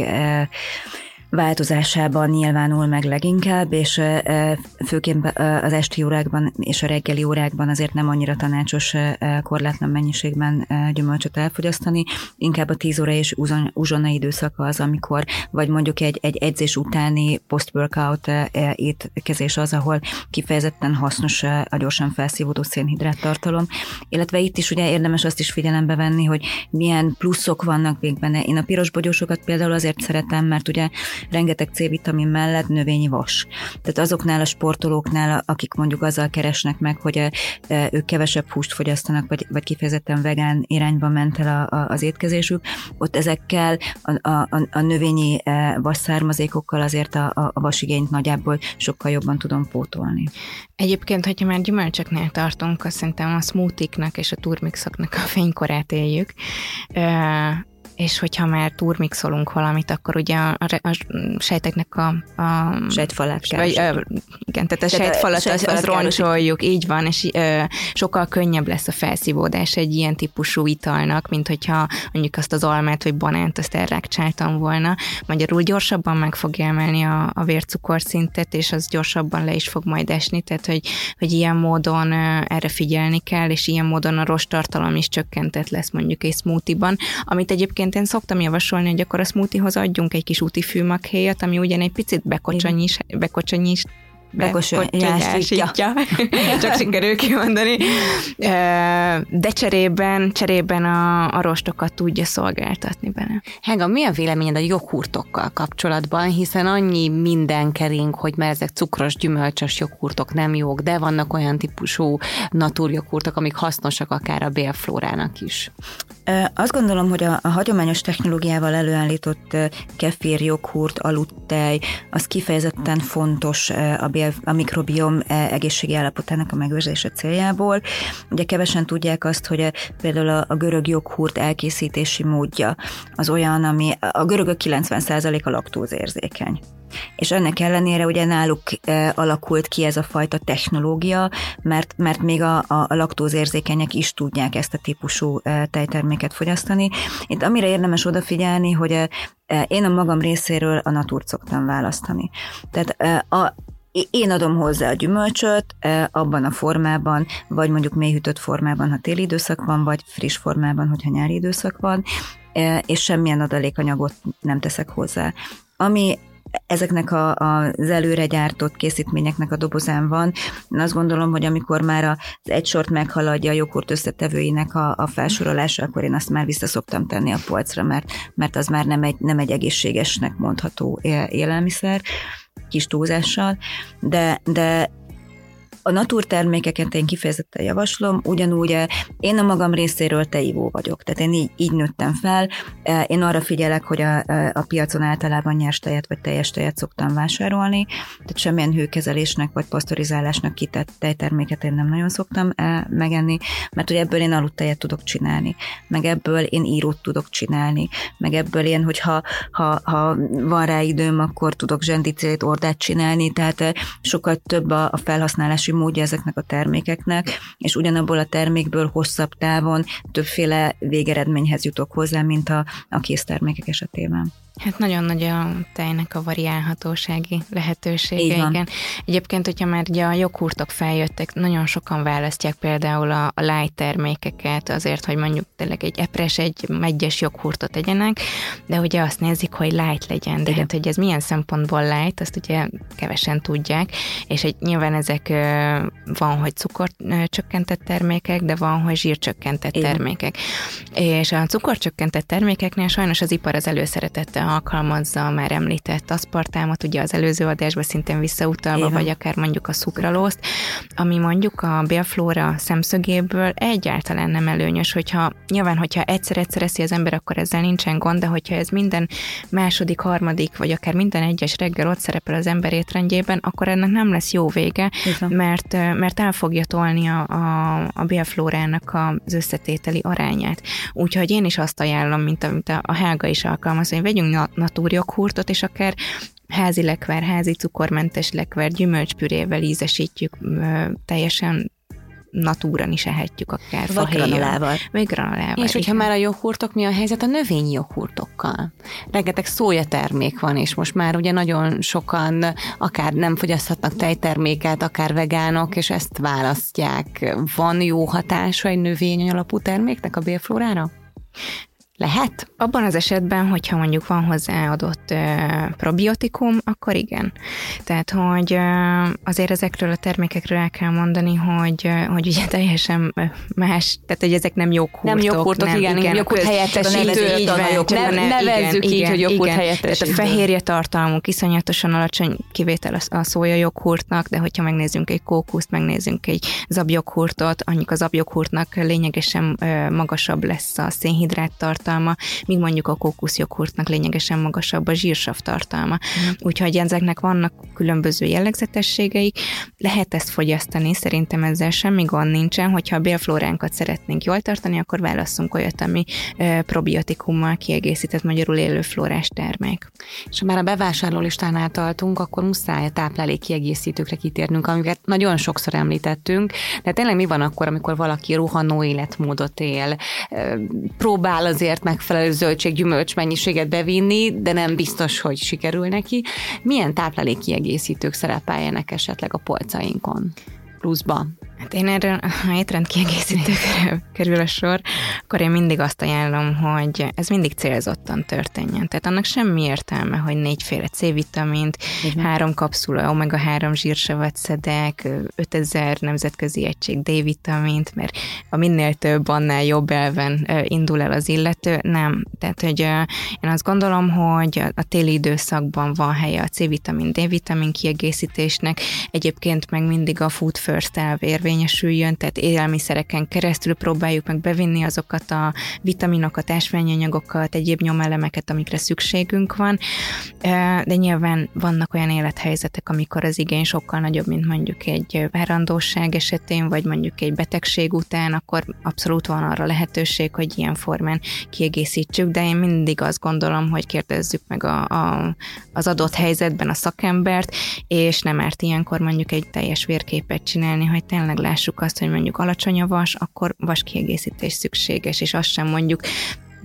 változásában nyilvánul meg leginkább, és főként az esti órákban és a reggeli órákban azért nem annyira tanácsos korlátlan mennyiségben gyümölcsöt elfogyasztani, inkább a 10 óra és uzsonna időszaka az, amikor vagy mondjuk egy, egy edzés utáni post-workout étkezés az, ahol kifejezetten hasznos a gyorsan felszívódó szénhidrát tartalom, illetve itt is ugye érdemes azt is figyelembe venni, hogy milyen pluszok vannak még benne. Én a piros bogyósokat például azért szeretem, mert ugye rengeteg C-vitamin mellett növényi vas. Tehát azoknál a sportolóknál, akik mondjuk azzal keresnek meg, hogy ők kevesebb húst fogyasztanak, vagy, vagy kifejezetten vegán irányba ment el a, a, az étkezésük, ott ezekkel a, a, a növényi vas származékokkal azért a, a, a vasigényt nagyjából sokkal jobban tudom pótolni. Egyébként, hogyha már gyümölcsöknél tartunk, azt szerintem a smoothie és a turmixoknak a fénykorát éljük és hogyha már turmixolunk valamit, akkor ugye a, a, a sejteknek a, a sejtfalát kell. Vagy, ö, igen, tehát a tehát sejtfalat, a az, az roncsoljuk, így van, és ö, sokkal könnyebb lesz a felszívódás egy ilyen típusú italnak, mint hogyha mondjuk azt az almát vagy banánt azt elrákcsáltam volna. Magyarul gyorsabban meg fogja emelni a, a vércukorszintet, és az gyorsabban le is fog majd esni, tehát hogy, hogy ilyen módon ö, erre figyelni kell, és ilyen módon a rostartalom is csökkentett lesz mondjuk egy smoothie-ban, amit egyébként egyébként én szoktam javasolni, hogy akkor a smoothiehoz adjunk egy kis úti fűmakhéjat, ami ugyan egy picit bekocsanyis, bekocsanyis bekocsonyásítja. Csak sikerül kimondani. De cserében, cserében a, a rostokat tudja szolgáltatni benne. Hega, mi a véleményed a joghurtokkal kapcsolatban, hiszen annyi minden kering, hogy mert ezek cukros, gyümölcsös joghurtok nem jók, de vannak olyan típusú naturjoghurtok, amik hasznosak akár a bélflórának is. Azt gondolom, hogy a, a hagyományos technológiával előállított kefir, joghurt, aludtej, az kifejezetten fontos a, bél, a mikrobiom egészségi állapotának a megőrzése céljából. Ugye kevesen tudják azt, hogy például a, a görög joghurt elkészítési módja az olyan, ami a görögök 90%-a laktózérzékeny. És ennek ellenére ugye náluk e, alakult ki ez a fajta technológia, mert, mert még a, a, laktózérzékenyek is tudják ezt a típusú e, tejterméket fogyasztani. Itt amire érdemes odafigyelni, hogy e, én a magam részéről a natúrt szoktam választani. Tehát e, a, én adom hozzá a gyümölcsöt abban a formában, vagy mondjuk mélyhűtött formában, ha téli időszak van, vagy friss formában, hogyha nyári időszak van, és semmilyen adalékanyagot nem teszek hozzá. Ami ezeknek a, az előre gyártott készítményeknek a dobozán van. Én azt gondolom, hogy amikor már az egy sort meghaladja a joghurt összetevőinek a, a felsorolása, akkor én azt már vissza szoktam tenni a polcra, mert, mert az már nem egy, nem egy egészségesnek mondható élelmiszer kis túlzással, de, de a naturtermékeket én kifejezetten javaslom, ugyanúgy eh, én a magam részéről teivó vagyok, tehát én így, így nőttem fel. Eh, én arra figyelek, hogy a, eh, a piacon általában nyers tejet vagy teljes tejet szoktam vásárolni, tehát semmilyen hőkezelésnek vagy pasztorizálásnak kitett tejterméket én nem nagyon szoktam megenni, mert ugye ebből én aludtejet tudok csinálni, meg ebből én írót tudok csinálni, meg ebből én, hogyha ha, ha van rá időm, akkor tudok zsendicét, ordát csinálni, tehát sokkal több a, a felhasználási módja ezeknek a termékeknek, és ugyanabból a termékből hosszabb távon többféle végeredményhez jutok hozzá, mint a, a késztermékek esetében. Hát nagyon nagy a tejnek a variálhatósági lehetősége, igen. Egyébként, hogyha már ugye a joghurtok feljöttek, nagyon sokan választják például a, a light termékeket azért, hogy mondjuk tényleg egy epres, egy megyes joghurtot tegyenek, de ugye azt nézik, hogy light legyen, de hát, hogy ez milyen szempontból light, azt ugye kevesen tudják, és egy, nyilván ezek van, hogy cukorcsökkentett termékek, de van, hogy zsírcsökkentett igen. termékek. És a cukorcsökkentett termékeknél sajnos az ipar az előszeretette alkalmazza a már említett aszpartámot, ugye az előző adásban szintén visszautalva, Igen. vagy akár mondjuk a szukralózt, ami mondjuk a bélflóra szemszögéből egyáltalán nem előnyös, hogyha nyilván, hogyha egyszer-egyszer eszi az ember, akkor ezzel nincsen gond, de hogyha ez minden második, harmadik, vagy akár minden egyes reggel ott szerepel az ember étrendjében, akkor ennek nem lesz jó vége, mert, mert el fogja tolni a, a, a bélflórának az összetételi arányát. Úgyhogy én is azt ajánlom, mint amit a, a Helga is alkalmaz, hogy vegyünk natúrjoghurtot, és akár házi lekvár, házi cukormentes lekvár gyümölcspürével ízesítjük teljesen natúran is ehetjük akár Vagy granulával. Vagy granulával. És hogyha már a joghurtok, mi a helyzet a növényi joghurtokkal? Rengeteg szója termék van, és most már ugye nagyon sokan akár nem fogyaszthatnak tejterméket, akár vegánok, és ezt választják. Van jó hatása egy növény alapú terméknek a bélflórára? Lehet? Abban az esetben, hogyha mondjuk van hozzá adott uh, probiotikum, akkor igen. Tehát, hogy uh, azért ezekről a termékekről el kell mondani, hogy, uh, hogy ugye teljesen más, tehát hogy ezek nem joghurtok. Nem joghurtok, nem, igen, igen joghurt helyettesítő. Így van, ne, ne, nevezzük igen, így, igen, hogy joghurt helyettesítő. Tehát a fehérje tartalmuk iszonyatosan alacsony kivétel a, a szója joghurtnak, de hogyha megnézzünk egy kókuszt, megnézzünk egy zabjoghurtot, annyik az zabjoghurtnak lényegesen uh, magasabb lesz a szénhidrát tartalma, tartalma, míg mondjuk a kókuszjoghurtnak lényegesen magasabb a zsírsav tartalma. Mm. Úgyhogy ezeknek vannak különböző jellegzetességeik, lehet ezt fogyasztani, szerintem ezzel semmi gond nincsen, hogyha a bélflóránkat szeretnénk jól tartani, akkor válasszunk olyat, ami probiotikummal kiegészített magyarul élő flórás termék. És ha már a bevásárló listán átaltunk, akkor muszáj a táplálék kiegészítőkre kitérnünk, amiket nagyon sokszor említettünk, de tényleg mi van akkor, amikor valaki rohanó életmódot él, próbál azért azért megfelelő zöldséggyümölcs mennyiséget bevinni, de nem biztos, hogy sikerül neki. Milyen táplálékkiegészítők szerepeljenek esetleg a polcainkon? pluszban? Hát én erről, ha étrend kiegészítőkre kerül a sor, akkor én mindig azt ajánlom, hogy ez mindig célzottan történjen. Tehát annak semmi értelme, hogy négyféle C-vitamint, Igen. három kapszula omega-3 zsírsavat szedek, 5000 nemzetközi egység D-vitamint, mert a minél több, annál jobb elven indul el az illető. Nem. Tehát, hogy én azt gondolom, hogy a téli időszakban van helye a C-vitamin, D-vitamin kiegészítésnek, egyébként meg mindig a food first elv érvényesüljön, tehát élelmiszereken keresztül próbáljuk meg bevinni azokat a vitaminokat, ásványanyagokat, egyéb nyomelemeket, amikre szükségünk van, de nyilván vannak olyan élethelyzetek, amikor az igény sokkal nagyobb, mint mondjuk egy várandóság esetén, vagy mondjuk egy betegség után, akkor abszolút van arra lehetőség, hogy ilyen formán kiegészítsük, de én mindig azt gondolom, hogy kérdezzük meg a, a, az adott helyzetben a szakembert, és nem árt ilyenkor mondjuk egy teljes vérképet csinálni, hogy tényleg lássuk azt, hogy mondjuk alacsony a vas, akkor vas kiegészítés szükséges, és azt sem mondjuk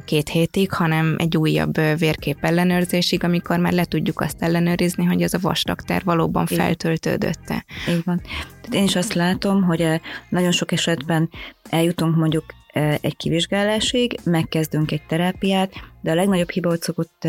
két hétig, hanem egy újabb vérkép ellenőrzésig, amikor már le tudjuk azt ellenőrizni, hogy az a vastaktár valóban feltöltődött-e. Így van. Tehát én is azt látom, hogy nagyon sok esetben eljutunk mondjuk egy kivizsgálásig, megkezdünk egy terápiát, de a legnagyobb hiba ott szokott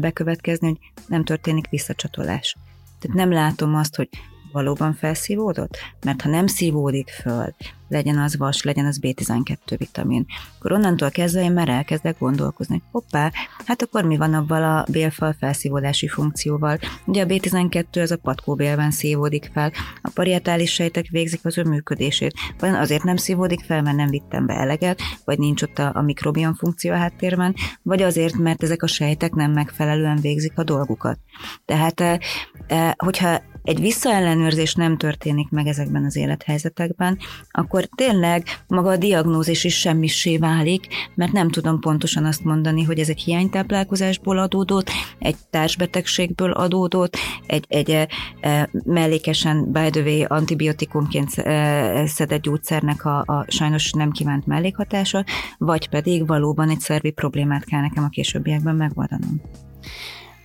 bekövetkezni, hogy nem történik visszacsatolás. Tehát nem látom azt, hogy valóban felszívódott? Mert ha nem szívódik föl, legyen az vas, legyen az B12 vitamin, akkor onnantól kezdve én már elkezdek gondolkozni, hoppá, hát akkor mi van abban a bélfal felszívódási funkcióval? Ugye a B12 az a patkóbélben szívódik fel, a parietális sejtek végzik az ő működését. Vagy azért nem szívódik fel, mert nem vittem be eleget, vagy nincs ott a, a mikrobiom funkció a háttérben, vagy azért, mert ezek a sejtek nem megfelelően végzik a dolgukat. Tehát, eh, eh, hogyha egy visszaellenőrzés nem történik meg ezekben az élethelyzetekben, akkor tényleg maga a diagnózis is semmissé válik, mert nem tudom pontosan azt mondani, hogy ez egy hiánytáplálkozásból adódott, egy társbetegségből adódott, egy, egy e, e, mellékesen, by the way, antibiotikumként e, szedett gyógyszernek a, a sajnos nem kívánt mellékhatása, vagy pedig valóban egy szervi problémát kell nekem a későbbiekben megoldanom.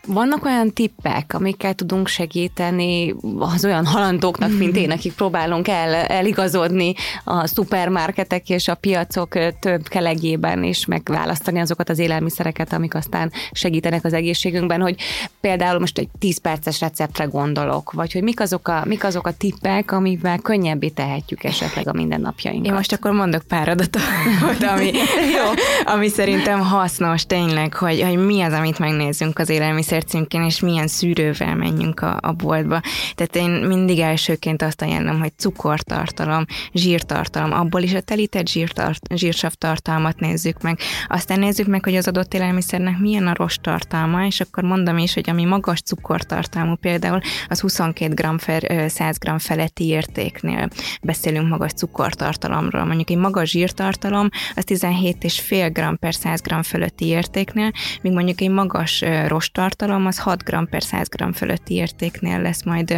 Vannak olyan tippek, amikkel tudunk segíteni az olyan halandóknak, mint én, akik próbálunk el, eligazodni a szupermarketek és a piacok több kelegében, és megválasztani azokat az élelmiszereket, amik aztán segítenek az egészségünkben, hogy például most egy 10 perces receptre gondolok, vagy hogy mik azok a, mik azok a tippek, amivel könnyebbé tehetjük esetleg a mindennapjainkat. Én most akkor mondok pár adatot, ami, Jó. ami szerintem hasznos tényleg, hogy, hogy mi az, amit megnézzünk az élelmiszer címkén, és milyen szűrővel menjünk a, a boltba. Tehát én mindig elsőként azt ajánlom, hogy cukortartalom, zsírtartalom, abból is a telített zsírtart, zsírsav tartalmat nézzük meg. Aztán nézzük meg, hogy az adott élelmiszernek milyen a rost tartalma, és akkor mondom is, hogy ami magas cukortartalmú például, az 22 g per 100 g feletti értéknél beszélünk magas cukortartalomról. Mondjuk egy magas zsírtartalom az 17,5 g per 100 g fölötti értéknél, míg mondjuk egy magas rosttartalom cukortartalom az 6 g per 100 g fölötti értéknél lesz majd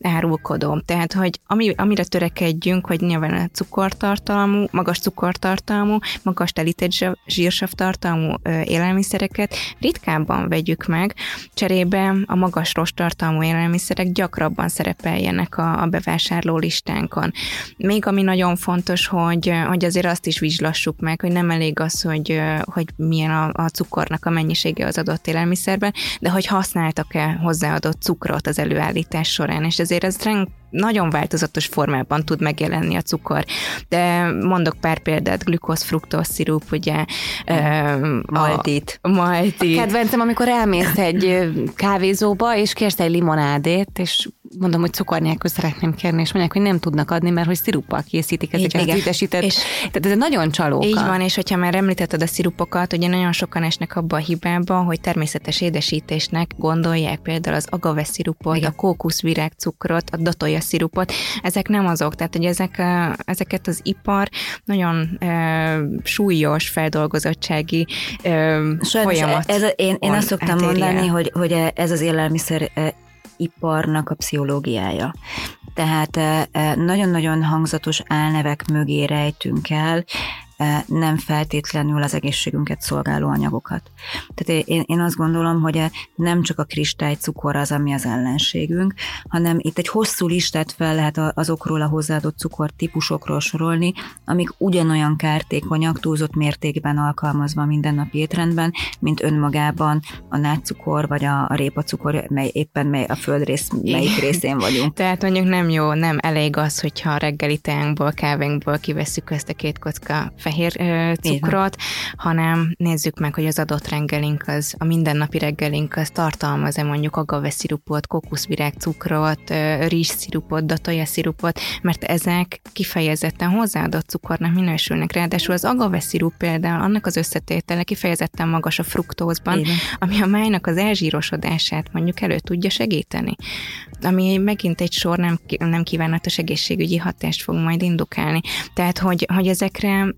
árulkodó. Tehát, hogy ami, amire törekedjünk, hogy nyilván a cukortartalmú, magas cukortartalmú, magas telített zsírsav tartalmú élelmiszereket ritkábban vegyük meg, cserébe a magas rostartalmú élelmiszerek gyakrabban szerepeljenek a, a bevásárló listánkon. Még ami nagyon fontos, hogy, hogy azért azt is vizslassuk meg, hogy nem elég az, hogy, hogy milyen a, a cukornak a mennyisége az adott élelmiszerben, de hogy használtak-e hozzáadott cukrot az előállítás során, és ezért ez nagyon változatos formában tud megjelenni a cukor. De mondok pár példát, glükóz, fruktóz szirup, ugye. Maltit. A, maltit. A kedvencem, amikor elmész egy kávézóba, és kérsz egy limonádét, és mondom, hogy cukor nélkül szeretném kérni, és mondják, hogy nem tudnak adni, mert hogy sziruppal készítik ezeket az üdesített. És tehát ez nagyon csaló. Így van, és hogyha már említetted a szirupokat, ugye nagyon sokan esnek abba a hibába, hogy természetes édesítésnek gondolják például az agave szirupot, Igen. a kókuszvirág cukrot, a datolja szirupot. Ezek nem azok, tehát hogy ezek, ezeket az ipar nagyon e, súlyos feldolgozottsági e, folyamat. Ez, én, én azt szoktam mondani, hogy, hogy ez az élelmiszer iparnak a pszichológiája. Tehát nagyon-nagyon hangzatos álnevek mögé rejtünk el nem feltétlenül az egészségünket szolgáló anyagokat. Tehát én, én azt gondolom, hogy nem csak a kristálycukor az, ami az ellenségünk, hanem itt egy hosszú listát fel lehet azokról a hozzáadott cukor típusokról sorolni, amik ugyanolyan kártékonyak, túlzott mértékben alkalmazva mindennapi étrendben, mint önmagában a nátszukor vagy a, a répacukor, mely éppen mely a földrész melyik részén vagyunk. Tehát mondjuk nem jó, nem elég az, hogyha a reggeli teánkból, kávénkból kiveszük ezt a két kocka fehér ö, cukrot, hanem nézzük meg, hogy az adott reggelink az, a mindennapi reggelink az tartalmaz-e mondjuk agaveszirupot, kokuszvirág cukrot, rizsszirupot, dataja szirupot, mert ezek kifejezetten hozzáadott cukornak minősülnek. Ráadásul az agaveszirup például annak az összetétele kifejezetten magas a fruktózban, Igen. ami a májnak az elzsírosodását mondjuk elő tudja segíteni. Ami megint egy sor nem, nem kívánatos egészségügyi hatást fog majd indukálni. Tehát, hogy, hogy ezekre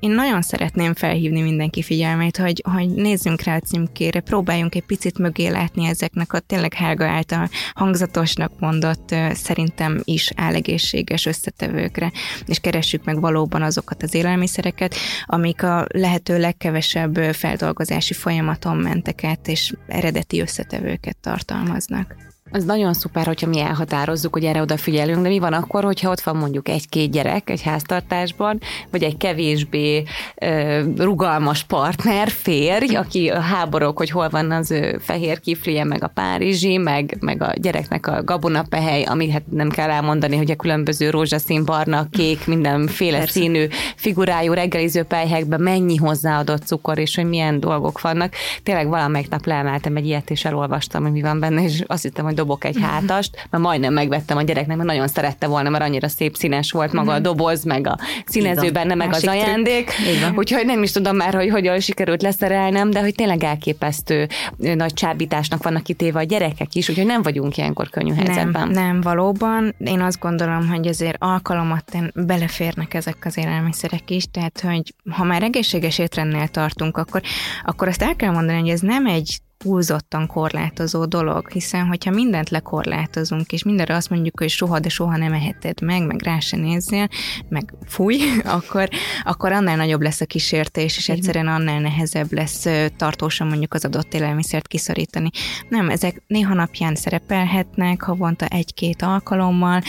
én nagyon szeretném felhívni mindenki figyelmét, hogy, hogy nézzünk rá a címkére, próbáljunk egy picit mögé látni ezeknek a tényleg Helga által hangzatosnak mondott, szerintem is álegészséges összetevőkre, és keressük meg valóban azokat az élelmiszereket, amik a lehető legkevesebb feldolgozási folyamaton mentek át, és eredeti összetevőket tartalmaznak. Ez nagyon szuper, hogyha mi elhatározzuk, hogy erre odafigyelünk, de mi van akkor, hogyha ott van mondjuk egy-két gyerek egy háztartásban, vagy egy kevésbé uh, rugalmas partner, férj, aki háborog, hogy hol van az ő fehér kiflije, meg a párizsi, meg, meg a gyereknek a gabonapehely, amit hát nem kell elmondani, hogy a különböző rózsaszín, barna, kék, mindenféle Persze. színű figurájú reggeliző pelyhekben mennyi hozzáadott cukor, és hogy milyen dolgok vannak. Tényleg valamelyik nap leemeltem egy ilyet, és elolvastam, hogy mi van benne, és azt hittem, hogy dobok egy hátast, mert majdnem megvettem a gyereknek, mert nagyon szerette volna, mert annyira szép színes volt maga a mhm. doboz, meg a színező benne, meg az ajándék. Úgyhogy nem is tudom már, hogy hogyan sikerült leszerelnem, de hogy tényleg elképesztő nagy csábításnak vannak kitéve a gyerekek is, úgyhogy nem vagyunk ilyenkor könnyű helyzetben. Nem, nem valóban. Én azt gondolom, hogy azért alkalomat beleférnek ezek az élelmiszerek is, tehát hogy ha már egészséges étrendnél tartunk, akkor, akkor azt el kell mondani, hogy ez nem egy túlzottan korlátozó dolog, hiszen hogyha mindent lekorlátozunk, és mindenre azt mondjuk, hogy soha, de soha nem eheted meg, meg rá se nézzél, meg fúj, akkor, akkor annál nagyobb lesz a kísértés, és egyszerűen annál nehezebb lesz tartósan mondjuk az adott élelmiszert kiszorítani. Nem, ezek néha napján szerepelhetnek, havonta egy-két alkalommal,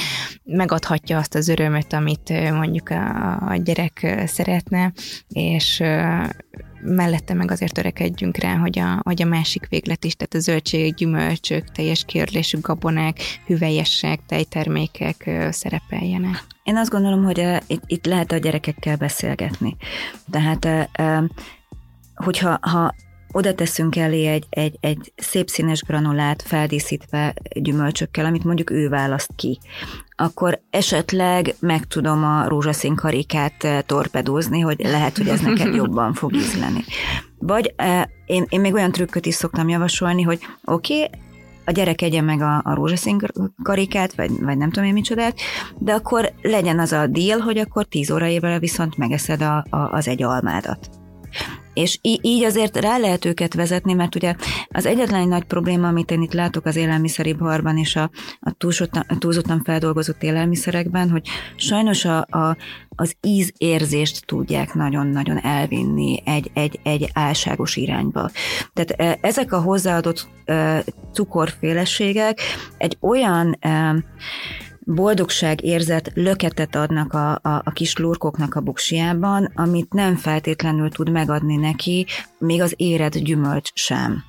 megadhatja azt az örömöt, amit mondjuk a, a gyerek szeretne, és mellette meg azért törekedjünk rá, hogy a, hogy a másik véglet is, tehát a zöldségek, gyümölcsök, teljes kérlésű gabonák, hüvelyesek, tejtermékek szerepeljenek. Én azt gondolom, hogy uh, itt, itt lehet a gyerekekkel beszélgetni. Tehát, hogyha ha oda teszünk elé egy, egy, egy szép színes granulát feldíszítve gyümölcsökkel, amit mondjuk ő választ ki, akkor esetleg meg tudom a rózsaszín karikát eh, torpedózni, hogy lehet, hogy ez neked jobban fog ízleni. Vagy eh, én, én még olyan trükköt is szoktam javasolni, hogy oké, okay, a gyerek egye meg a, a rózsaszín karikát, vagy, vagy nem tudom én micsodát, de akkor legyen az a deal, hogy akkor 10 óra évvel viszont megeszed a, a, az egy almádat. És így azért rá lehet őket vezetni, mert ugye az egyetlen nagy probléma, amit én itt látok az élelmiszeriparban és a, a túlzottan feldolgozott élelmiszerekben, hogy sajnos a, a, az ízérzést tudják nagyon-nagyon elvinni egy, egy, egy álságos irányba. Tehát ezek a hozzáadott cukorféleségek egy olyan boldogság érzet löketet adnak a, a, a kis lurkoknak a buksiában, amit nem feltétlenül tud megadni neki, még az éred gyümölcs sem.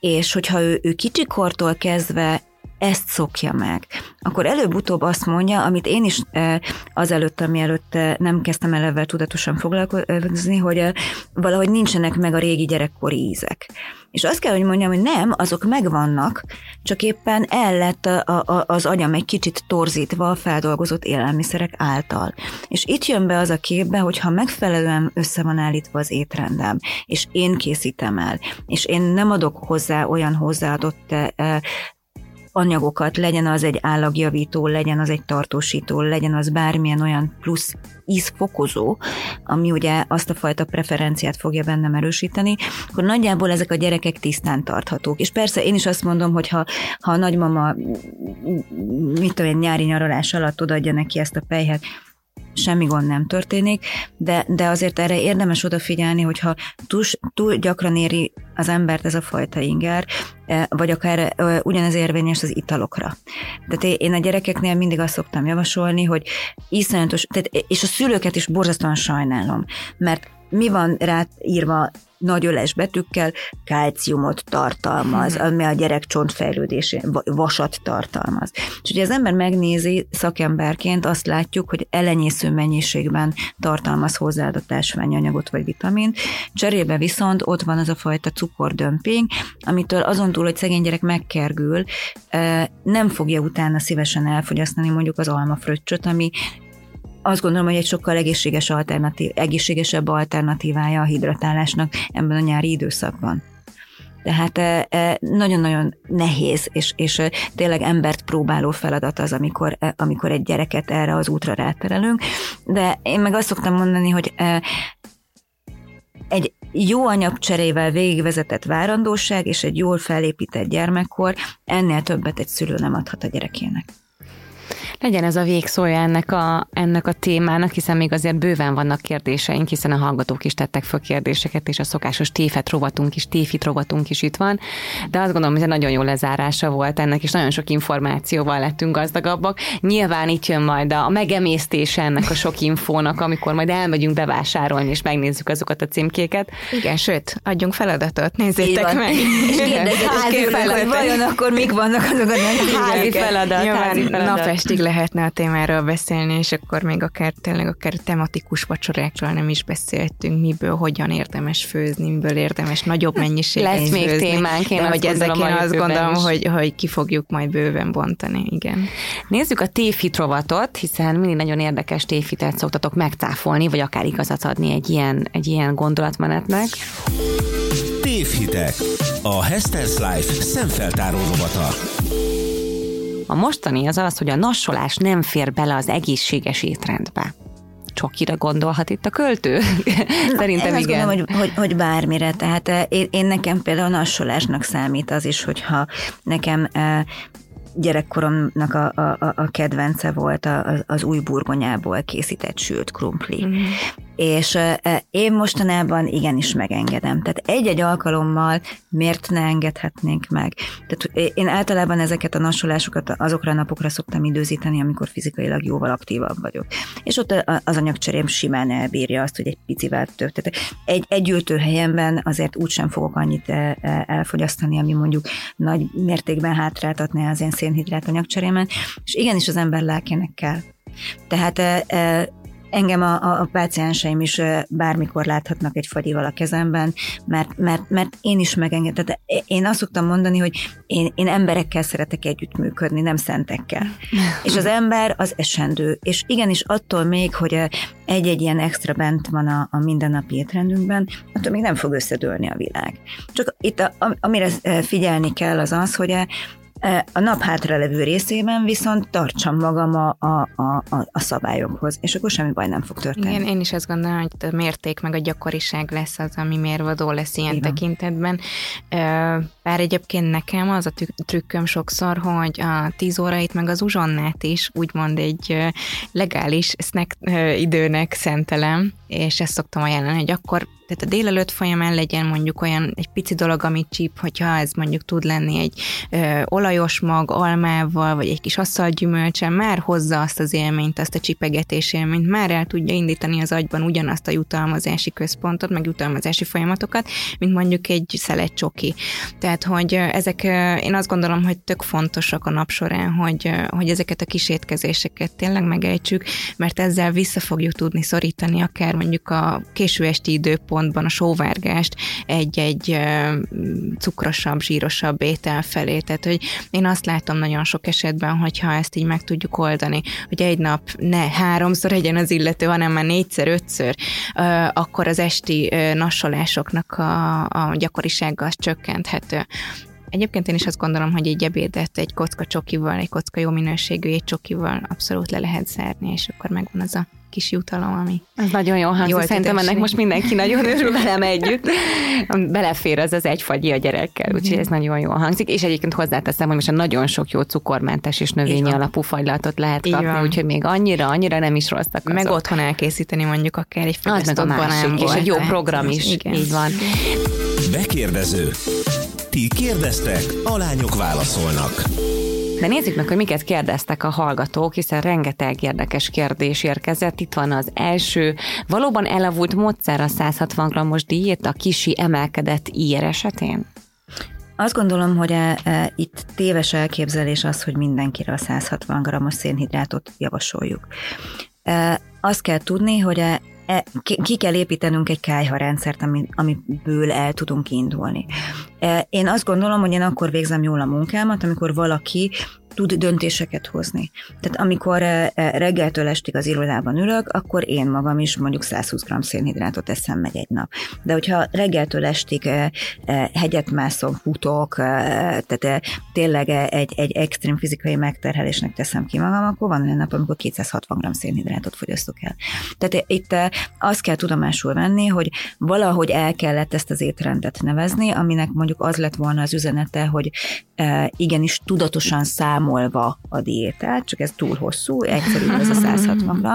És hogyha ő, ő kicsikortól kezdve ezt szokja meg. Akkor előbb-utóbb azt mondja, amit én is azelőtt, amielőtt nem kezdtem el ebben tudatosan foglalkozni, hogy valahogy nincsenek meg a régi gyerekkori ízek. És azt kell, hogy mondjam, hogy nem, azok megvannak, csak éppen el lett a, a, az agyam egy kicsit torzítva a feldolgozott élelmiszerek által. És itt jön be az a képbe, hogy ha megfelelően össze van állítva az étrendem, és én készítem el, és én nem adok hozzá olyan hozzáadott anyagokat, legyen az egy állagjavító, legyen az egy tartósító, legyen az bármilyen olyan plusz ízfokozó, ami ugye azt a fajta preferenciát fogja bennem erősíteni, akkor nagyjából ezek a gyerekek tisztán tarthatók. És persze én is azt mondom, hogy ha, ha a nagymama mit tudom én, nyári nyaralás alatt odaadja neki ezt a pejhet, semmi gond nem történik, de, de azért erre érdemes odafigyelni, hogyha túl, túl gyakran éri az embert ez a fajta inger, e, vagy akár e, ugyanez érvényes az italokra. Tehát én a gyerekeknél mindig azt szoktam javasolni, hogy iszonyatos, tehát, és a szülőket is borzasztóan sajnálom, mert mi van rá írva nagy öles betűkkel kálciumot tartalmaz, hmm. ami a gyerek csontfejlődésén vasat tartalmaz. És ugye az ember megnézi szakemberként, azt látjuk, hogy elenyésző mennyiségben tartalmaz hozzáadott ásványanyagot vagy vitamint, cserébe viszont ott van az a fajta cukordömping, amitől azon túl, hogy szegény gyerek megkergül, nem fogja utána szívesen elfogyasztani mondjuk az almafröccsöt, ami azt gondolom, hogy egy sokkal egészséges alternatív, egészségesebb alternatívája a hidratálásnak ebben a nyári időszakban. Tehát e, e, nagyon-nagyon nehéz, és, és e, tényleg embert próbáló feladat az, amikor, amikor egy gyereket erre az útra ráterelünk. De én meg azt szoktam mondani, hogy egy jó anyagcserével végigvezetett várandóság és egy jól felépített gyermekkor ennél többet egy szülő nem adhat a gyerekének legyen ez a végszója ennek a, ennek a témának, hiszen még azért bőven vannak kérdéseink, hiszen a hallgatók is tettek föl kérdéseket, és a szokásos téfet rovatunk is, téfit rovatunk is itt van, de azt gondolom, hogy ez nagyon jó lezárása volt ennek, és nagyon sok információval lettünk gazdagabbak. Nyilván itt jön majd a megemésztése ennek a sok infónak, amikor majd elmegyünk bevásárolni, és megnézzük azokat a címkéket. Igen, sőt, adjunk feladatot, nézzétek meg. És házi feladat. Vajon akkor mik vannak azok a házi feladat, házi feladat. Napestig lehetne a témáról beszélni, és akkor még akár tényleg akár tematikus vacsorákról nem is beszéltünk, miből, hogyan érdemes főzni, miből érdemes nagyobb mennyiségben Lesz még főzni. témánk, én hogy ezek én azt gondolom, hogy, hogy ki fogjuk majd bőven bontani, igen. Nézzük a téfit rovatot, hiszen mindig nagyon érdekes téfitet szoktatok megtáfolni, vagy akár igazat adni egy ilyen, egy ilyen gondolatmenetnek. Tévhitek. A Hester's Life szemfeltáró rovata. A mostani az az, hogy a nassolás nem fér bele az egészséges étrendbe csokira gondolhat itt a költő? Szerintem én igen. Gondolom, hogy, hogy, hogy bármire. Tehát eh, én, én nekem például a nassolásnak számít az is, hogyha nekem eh, gyerekkoromnak a, a, a kedvence volt az új burgonyából készített sült krumpli. Mm és én mostanában igenis megengedem. Tehát egy-egy alkalommal miért ne engedhetnénk meg? Tehát én általában ezeket a nasolásokat azokra a napokra szoktam időzíteni, amikor fizikailag jóval aktívabb vagyok. És ott az anyagcserém simán elbírja azt, hogy egy picivel több. Tehát egy, egy ültőhelyemben azért úgysem fogok annyit elfogyasztani, ami mondjuk nagy mértékben hátráltatná az én szénhidrát anyagcserémen, és igenis az ember lelkének kell. Tehát Engem a, a, pácienseim is bármikor láthatnak egy fagyival a kezemben, mert, mert, mert én is megengedem. Tehát én azt szoktam mondani, hogy én, én emberekkel szeretek együttműködni, nem szentekkel. És az ember az esendő. És igenis attól még, hogy egy-egy ilyen extra bent van a, a mindennapi étrendünkben, attól még nem fog összedőlni a világ. Csak itt, a, amire figyelni kell az az, hogy A nap hátralevő részében viszont tartsam magam a, a, a, a szabályokhoz, és akkor semmi baj nem fog történni. Igen, én is azt gondolom, hogy a mérték meg a gyakoriság lesz az, ami mérvadó lesz ilyen Igen. tekintetben. Bár egyébként nekem az a trükköm sokszor, hogy a tíz órait meg az uzsonnát is úgymond egy legális snack időnek szentelem, és ezt szoktam ajánlani, hogy akkor tehát a délelőtt folyamán legyen mondjuk olyan egy pici dolog, amit csíp, hogyha ez mondjuk tud lenni egy ö, olajos mag, almával, vagy egy kis gyümölcsen, már hozza azt az élményt, azt a csipegetés élményt, már el tudja indítani az agyban ugyanazt a jutalmazási központot, meg jutalmazási folyamatokat, mint mondjuk egy szelet csoki. Tehát, hogy ezek, én azt gondolom, hogy tök fontosak a nap során, hogy, hogy ezeket a kísétkezéseket tényleg megejtsük, mert ezzel vissza fogjuk tudni szorítani akár mondjuk a késő esti időpont, középpontban a sóvárgást egy-egy cukrosabb, zsírosabb étel felé. Tehát, hogy én azt látom nagyon sok esetben, hogyha ezt így meg tudjuk oldani, hogy egy nap ne háromszor legyen az illető, hanem már négyszer, ötször, akkor az esti nassolásoknak a, a gyakorisága az csökkenthető. Egyébként én is azt gondolom, hogy egy ebédet egy kocka csokival, egy kocka jó minőségű egy csokival abszolút le lehet zárni, és akkor megvan az a kis jutalom, ami Ez nagyon jó hangzik, jól szerintem ennek most mindenki nagyon örül velem együtt. Belefér az az egy fagyi a gyerekkel, úgyhogy ez nagyon jól hangzik, és egyébként hozzáteszem, hogy most a nagyon sok jó cukormentes és növényi alapú fagylatot lehet kapni, Igen. úgyhogy még annyira, annyira nem is rosszak Meg azok. otthon elkészíteni mondjuk akár egy fagyasztott banán, és egy jó program is, Igen. így van. Bekérdező. Ti kérdeztek, a lányok válaszolnak. De nézzük meg, hogy miket kérdeztek a hallgatók, hiszen rengeteg érdekes kérdés érkezett. Itt van az első. Valóban elavult módszer a 160 g-os diét a kisi emelkedett ír esetén? Azt gondolom, hogy e, e, itt téves elképzelés az, hogy mindenkire a 160 g-os szénhidrátot javasoljuk. E, azt kell tudni, hogy e, e, ki kell építenünk egy kájha rendszert, amiből el tudunk indulni. E, én azt gondolom, hogy én akkor végzem jól a munkámat, amikor valaki tud döntéseket hozni. Tehát amikor e, e, reggeltől estig az irodában ülök, akkor én magam is mondjuk 120 g szénhidrátot eszem meg egy nap. De hogyha reggeltől estig hegyet mászom, futok, tehát tényleg egy, egy extrém fizikai megterhelésnek teszem ki magam, akkor van olyan nap, amikor 260 g szénhidrátot fogyasztok el. Tehát itt azt kell tudomásul venni, hogy valahogy el kellett ezt az étrendet nevezni, aminek mondjuk az lett volna az üzenete, hogy igenis tudatosan számolva a diétát, csak ez túl hosszú, egyszerű ez a 160 g,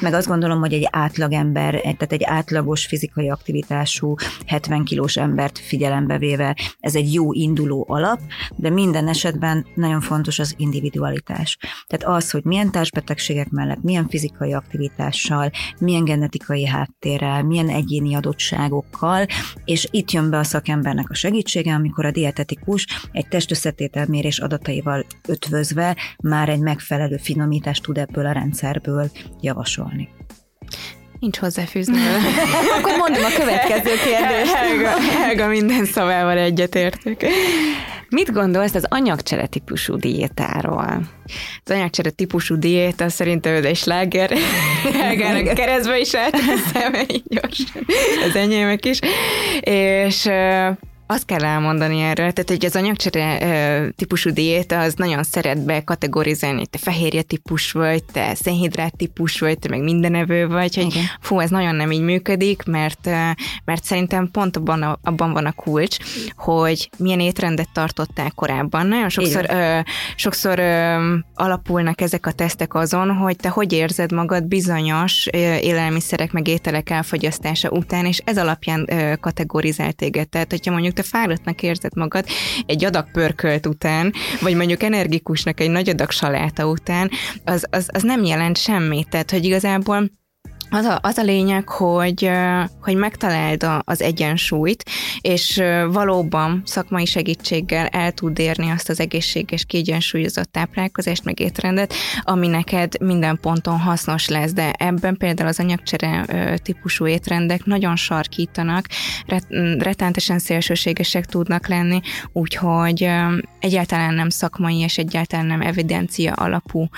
meg azt gondolom, hogy egy átlagember, tehát egy átlagos fizikai aktivitású 70 kilós embert figyelembe véve, ez egy jó induló alap, de minden esetben nagyon fontos az individualitás. Tehát az, hogy milyen társbetegségek mellett, milyen fizikai aktivitással, milyen genetikai háttérrel, milyen egyéni adottságokkal, és itt jön be a szakembernek a segítsége, amikor a dietetikus egy testösszetételmérés adataival ötvözve már egy megfelelő finomítást tud ebből a rendszerből javasolni. Nincs hozzáfűzni. Akkor mondom a következő kérdést. Helga, Helga minden szavával egyetértük. Mit gondolsz az anyagcsere típusú diétáról? Az anyagcsere típusú diéta szerintem egy sláger. Helgának keresztbe is átveszem, így gyorsan. Az enyémek is. És azt kell elmondani erről, tehát hogy az anyagcsere típusú diéta az nagyon szeret be kategorizálni, te fehérje típus vagy, te szénhidrát típus vagy, te meg mindenevő vagy, hogy Igen. fú, ez nagyon nem így működik, mert, mert szerintem pont abban, a, abban van a kulcs, hogy milyen étrendet tartottál korábban. Nagyon sokszor, ö, sokszor ö, alapulnak ezek a tesztek azon, hogy te hogy érzed magad bizonyos élelmiszerek meg ételek elfogyasztása után, és ez alapján ö, kategorizál téged. Tehát, hogyha mondjuk te te fáradtnak érzed magad egy adag pörkölt után, vagy mondjuk energikusnak egy nagy adag saláta után, az, az, az nem jelent semmit. Tehát, hogy igazából az a, az a lényeg, hogy, hogy megtaláld az egyensúlyt, és valóban szakmai segítséggel el tud érni azt az egészséges, kiegyensúlyozott táplálkozást, meg étrendet, ami neked minden ponton hasznos lesz, de ebben például az anyagcsere típusú étrendek nagyon sarkítanak, retentesen szélsőségesek tudnak lenni, úgyhogy egyáltalán nem szakmai és egyáltalán nem evidencia alapú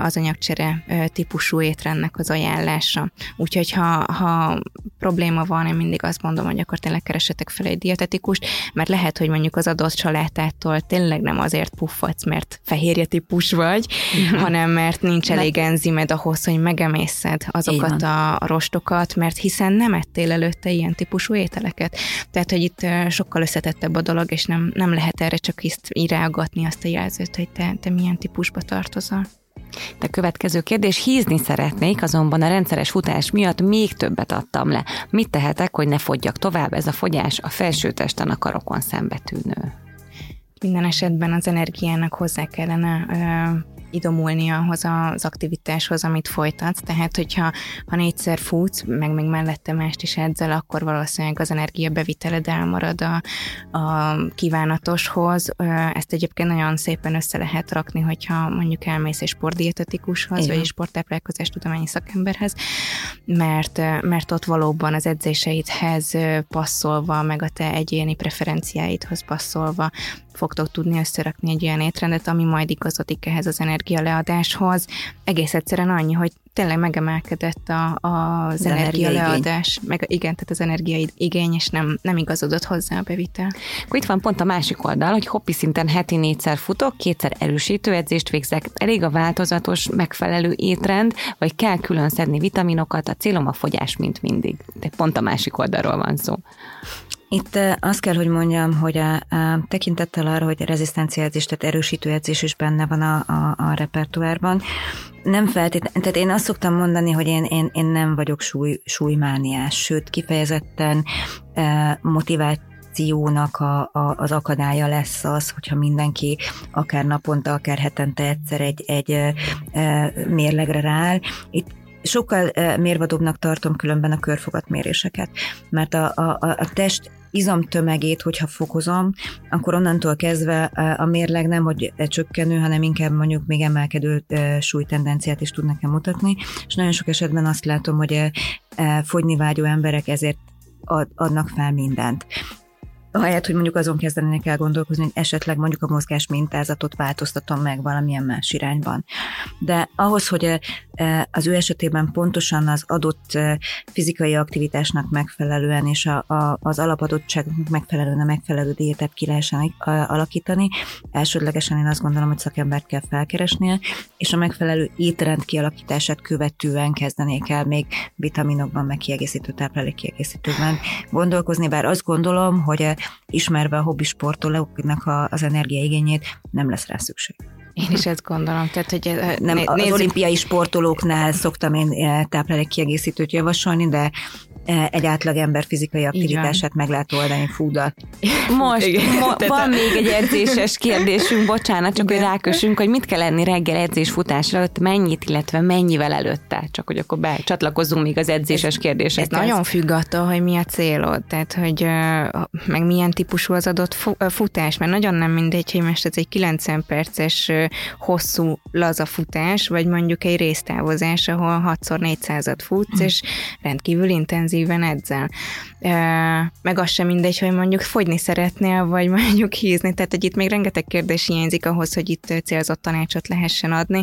az anyagcsere típusú étrendnek az ajánlása Úgyhogy ha, ha probléma van, én mindig azt mondom, hogy akkor tényleg keresetek fel egy dietetikust, mert lehet, hogy mondjuk az adott családától tényleg nem azért puffadsz, mert fehérje típus vagy, uh-huh. hanem mert nincs elég enzimed ahhoz, hogy megemészed azokat a rostokat, mert hiszen nem ettél előtte ilyen típusú ételeket. Tehát, hogy itt sokkal összetettebb a dolog, és nem, nem lehet erre csak így rágatni azt a jelzőt, hogy te, te milyen típusba tartozol. De következő kérdés, hízni szeretnék, azonban a rendszeres futás miatt még többet adtam le. Mit tehetek, hogy ne fogyjak tovább? Ez a fogyás a felsőtesten a karokon szembetűnő. Minden esetben az energiának hozzá kellene ö, idomulni ahhoz az aktivitáshoz, amit folytatsz. Tehát, hogyha ha négyszer futsz, meg még mellette mást is edzel, akkor valószínűleg az energia beviteled elmarad a, a kívánatoshoz. Ezt egyébként nagyon szépen össze lehet rakni, hogyha mondjuk elmész egy sportdietetikushoz, Igen. vagy sporttáplálkozás tudományi szakemberhez, mert, mert ott valóban az edzéseidhez passzolva, meg a te egyéni preferenciáidhoz passzolva fogtok tudni összerakni egy olyan étrendet, ami majd igazodik ehhez az energialeadáshoz. Egész egyszerűen annyi, hogy tényleg megemelkedett a, a, az, energialeadás, meg igen, tehát az energiaigény, és nem, nem igazodott hozzá a bevitel. Akkor itt van pont a másik oldal, hogy hoppi szinten heti négyszer futok, kétszer erősítő edzést végzek. Elég a változatos, megfelelő étrend, vagy kell külön szedni vitaminokat, a célom a fogyás, mint mindig. De pont a másik oldalról van szó. Itt azt kell, hogy mondjam, hogy a, a tekintettel arra, hogy rezisztenciaedzés, tehát erősítő edzés is benne van a, a, a repertoárban, nem feltétlenül, tehát én azt szoktam mondani, hogy én, én, én nem vagyok súly, súlymániás, sőt kifejezetten e, motivációnak a, a, az akadálya lesz az, hogyha mindenki akár naponta, akár hetente egyszer egy, egy e, mérlegre rááll. Itt sokkal mérvadóbbnak tartom különben a körfogatméréseket, mert a, a, a test izomtömegét, hogyha fokozom, akkor onnantól kezdve a mérleg nem, hogy csökkenő, hanem inkább mondjuk még emelkedő súlytendenciát is tud nekem mutatni, és nagyon sok esetben azt látom, hogy fogyni vágyó emberek ezért adnak fel mindent ahelyett, hogy mondjuk azon kezdenének el gondolkozni, hogy esetleg mondjuk a mozgás mintázatot változtatom meg valamilyen más irányban. De ahhoz, hogy az ő esetében pontosan az adott fizikai aktivitásnak megfelelően és a, a, az alapadottságnak megfelelően a megfelelő diétát ki lehessen alakítani, elsődlegesen én azt gondolom, hogy szakembert kell felkeresnie, és a megfelelő étrend kialakítását követően kezdenék el még vitaminokban, meg kiegészítő táplálékkiegészítőkben gondolkozni, bár azt gondolom, hogy ismerve a hobbi sportolóknak az energiaigényét nem lesz rá szükség. Én is ezt gondolom. Tehát, hogy eh, nem, nézzük. az olimpiai sportolóknál szoktam én eh, táplálék kiegészítőt javasolni, de egy átlag ember fizikai aktivitását meg lehet oldani fúdat. Most mo- van még egy edzéses kérdésünk, bocsánat, csak Igen. hogy rákössünk, hogy mit kell lenni reggel edzés futásra előtt, mennyit, illetve mennyivel előtte, csak hogy akkor becsatlakozzunk még az edzéses kérdésekhez. Ez nagyon függ attól, hogy mi a célod, tehát hogy meg milyen típusú az adott futás, mert nagyon nem mindegy, hogy most ez egy 90 perces hosszú laza futás, vagy mondjuk egy résztávozás, ahol 6x400-at futsz, hm. és rendkívül intenzív intenzíven edzel. Meg az sem mindegy, hogy mondjuk fogyni szeretnél, vagy mondjuk hízni. Tehát, hogy itt még rengeteg kérdés hiányzik ahhoz, hogy itt célzott tanácsot lehessen adni.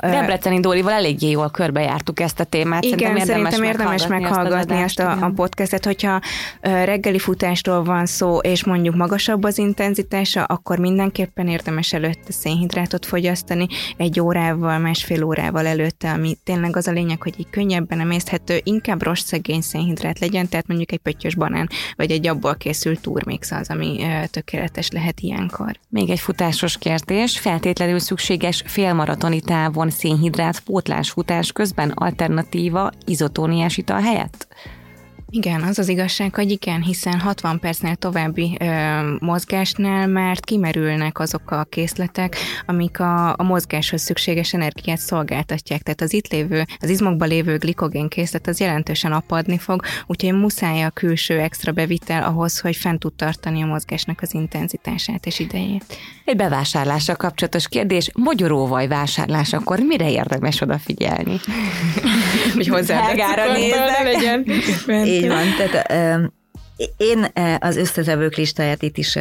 Debreceni Dólival eléggé jól körbejártuk ezt a témát. Igen, szerintem érdemes, szerintem érdemes meghallgatni ezt, a, a podcastet, hogyha reggeli futástól van szó, és mondjuk magasabb az intenzitása, akkor mindenképpen érdemes előtte szénhidrátot fogyasztani egy órával, másfél órával előtte, ami tényleg az a lényeg, hogy így könnyebben emészthető, inkább rostszegény szénhidrát legyen, tehát mondjuk egy pöttyös banán, vagy egy abból készült turmix az, ami tökéletes lehet ilyenkor. Még egy futásos kérdés, feltétlenül szükséges félmaratoni távon szénhidrát pótlás futás közben alternatíva izotóniás ital helyett? Igen, az az igazság, hogy igen, hiszen 60 percnél további ö, mozgásnál már kimerülnek azok a készletek, amik a, a mozgáshoz szükséges energiát szolgáltatják. Tehát az itt lévő, az izmokban lévő glikogén készlet az jelentősen apadni fog, úgyhogy muszáj a külső extra bevitel ahhoz, hogy fent tud tartani a mozgásnak az intenzitását és idejét. Egy bevásárlással kapcsolatos kérdés, magyaróvaj vásárlás, akkor mire érdemes odafigyelni? hogy hozzá legyen. Így van, tehát én az összetevők listáját itt is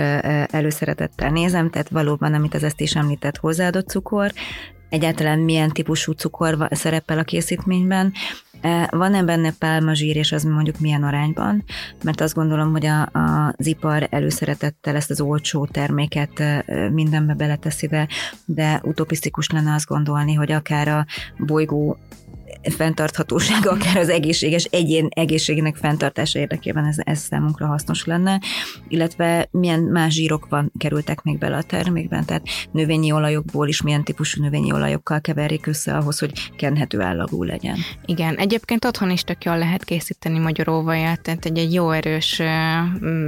előszeretettel nézem, tehát valóban, amit az ezt is említett, hozzáadott cukor, egyáltalán milyen típusú cukor szerepel a készítményben, Van-e benne pálmazsír, és az mondjuk milyen arányban? Mert azt gondolom, hogy a, a, az ipar előszeretettel ezt az olcsó terméket mindenbe beleteszi, de, de utopisztikus lenne azt gondolni, hogy akár a bolygó fenntarthatósága, akár az egészséges egyén egészségének fenntartása érdekében ez, ez számunkra hasznos lenne, illetve milyen más zsírok van, kerültek még bele a termékben, tehát növényi olajokból is milyen típusú növényi olajokkal keverik össze ahhoz, hogy kenhető állagú legyen. Igen, egyébként otthon is tök jól lehet készíteni magyaróvaját, tehát egy, egy jó erős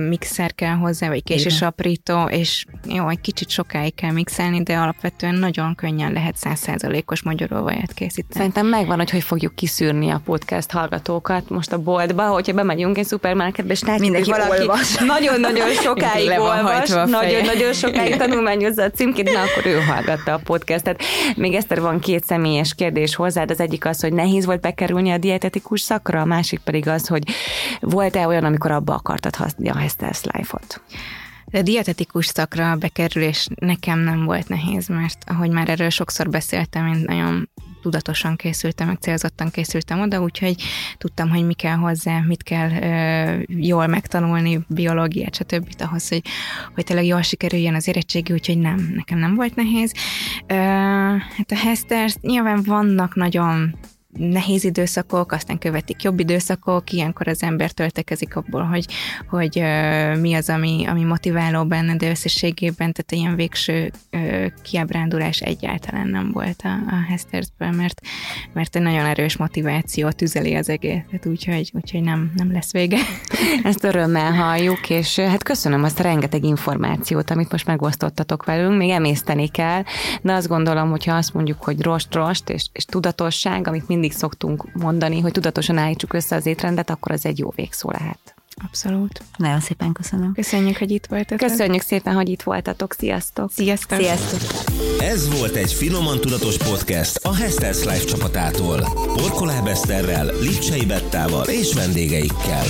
mixer kell hozzá, vagy késés aprító, és jó, egy kicsit sokáig kell mixelni, de alapvetően nagyon könnyen lehet százszázalékos magyaróvaját készíteni. Szerintem megvan, hogy hogy fogjuk kiszűrni a podcast hallgatókat most a boltba, hogyha bemegyünk egy szupermarketbe, és látjuk, Mindenki hogy valaki nagyon-nagyon sokáig olvas, nagyon-nagyon sokáig tanulmányozza a címkét, na akkor ő hallgatta a podcastet. Még Eszter van két személyes kérdés hozzád, az egyik az, hogy nehéz volt bekerülni a dietetikus szakra, a másik pedig az, hogy volt-e olyan, amikor abba akartad használni a Hester's Life-ot? De dietetikus szakra bekerülés nekem nem volt nehéz, mert ahogy már erről sokszor beszéltem, én nagyon tudatosan készültem, meg célzottan készültem oda, úgyhogy tudtam, hogy mi kell hozzá, mit kell ö, jól megtanulni, biológiát, stb. ahhoz, hogy, hogy tényleg jól sikerüljön az érettségi, úgyhogy nem, nekem nem volt nehéz. Ö, hát a Hesters nyilván vannak nagyon nehéz időszakok, aztán követik jobb időszakok, ilyenkor az ember töltekezik abból, hogy, hogy mi az, ami, ami motiváló benne, de összességében, tehát ilyen végső kiábrándulás egyáltalán nem volt a, a Hestersből, mert, mert egy nagyon erős motiváció tüzeli az egészet, úgyhogy, úgyhogy nem, nem lesz vége. Ezt örömmel halljuk, és hát köszönöm azt a rengeteg információt, amit most megosztottatok velünk, még emészteni kell, de azt gondolom, hogyha azt mondjuk, hogy rost-rost és, és tudatosság, amit mind mindig szoktunk mondani, hogy tudatosan állítsuk össze az étrendet, akkor az egy jó végszó lehet. Abszolút. Nagyon szépen köszönöm. Köszönjük, hogy itt voltatok. Köszönjük szépen, hogy itt voltatok. Sziasztok. Sziasztok. Sziasztok. Ez volt egy Finoman Tudatos Podcast a Hesters Life csapatától. Porkoláb Eszterrel, Lipcsei Bettával és vendégeikkel.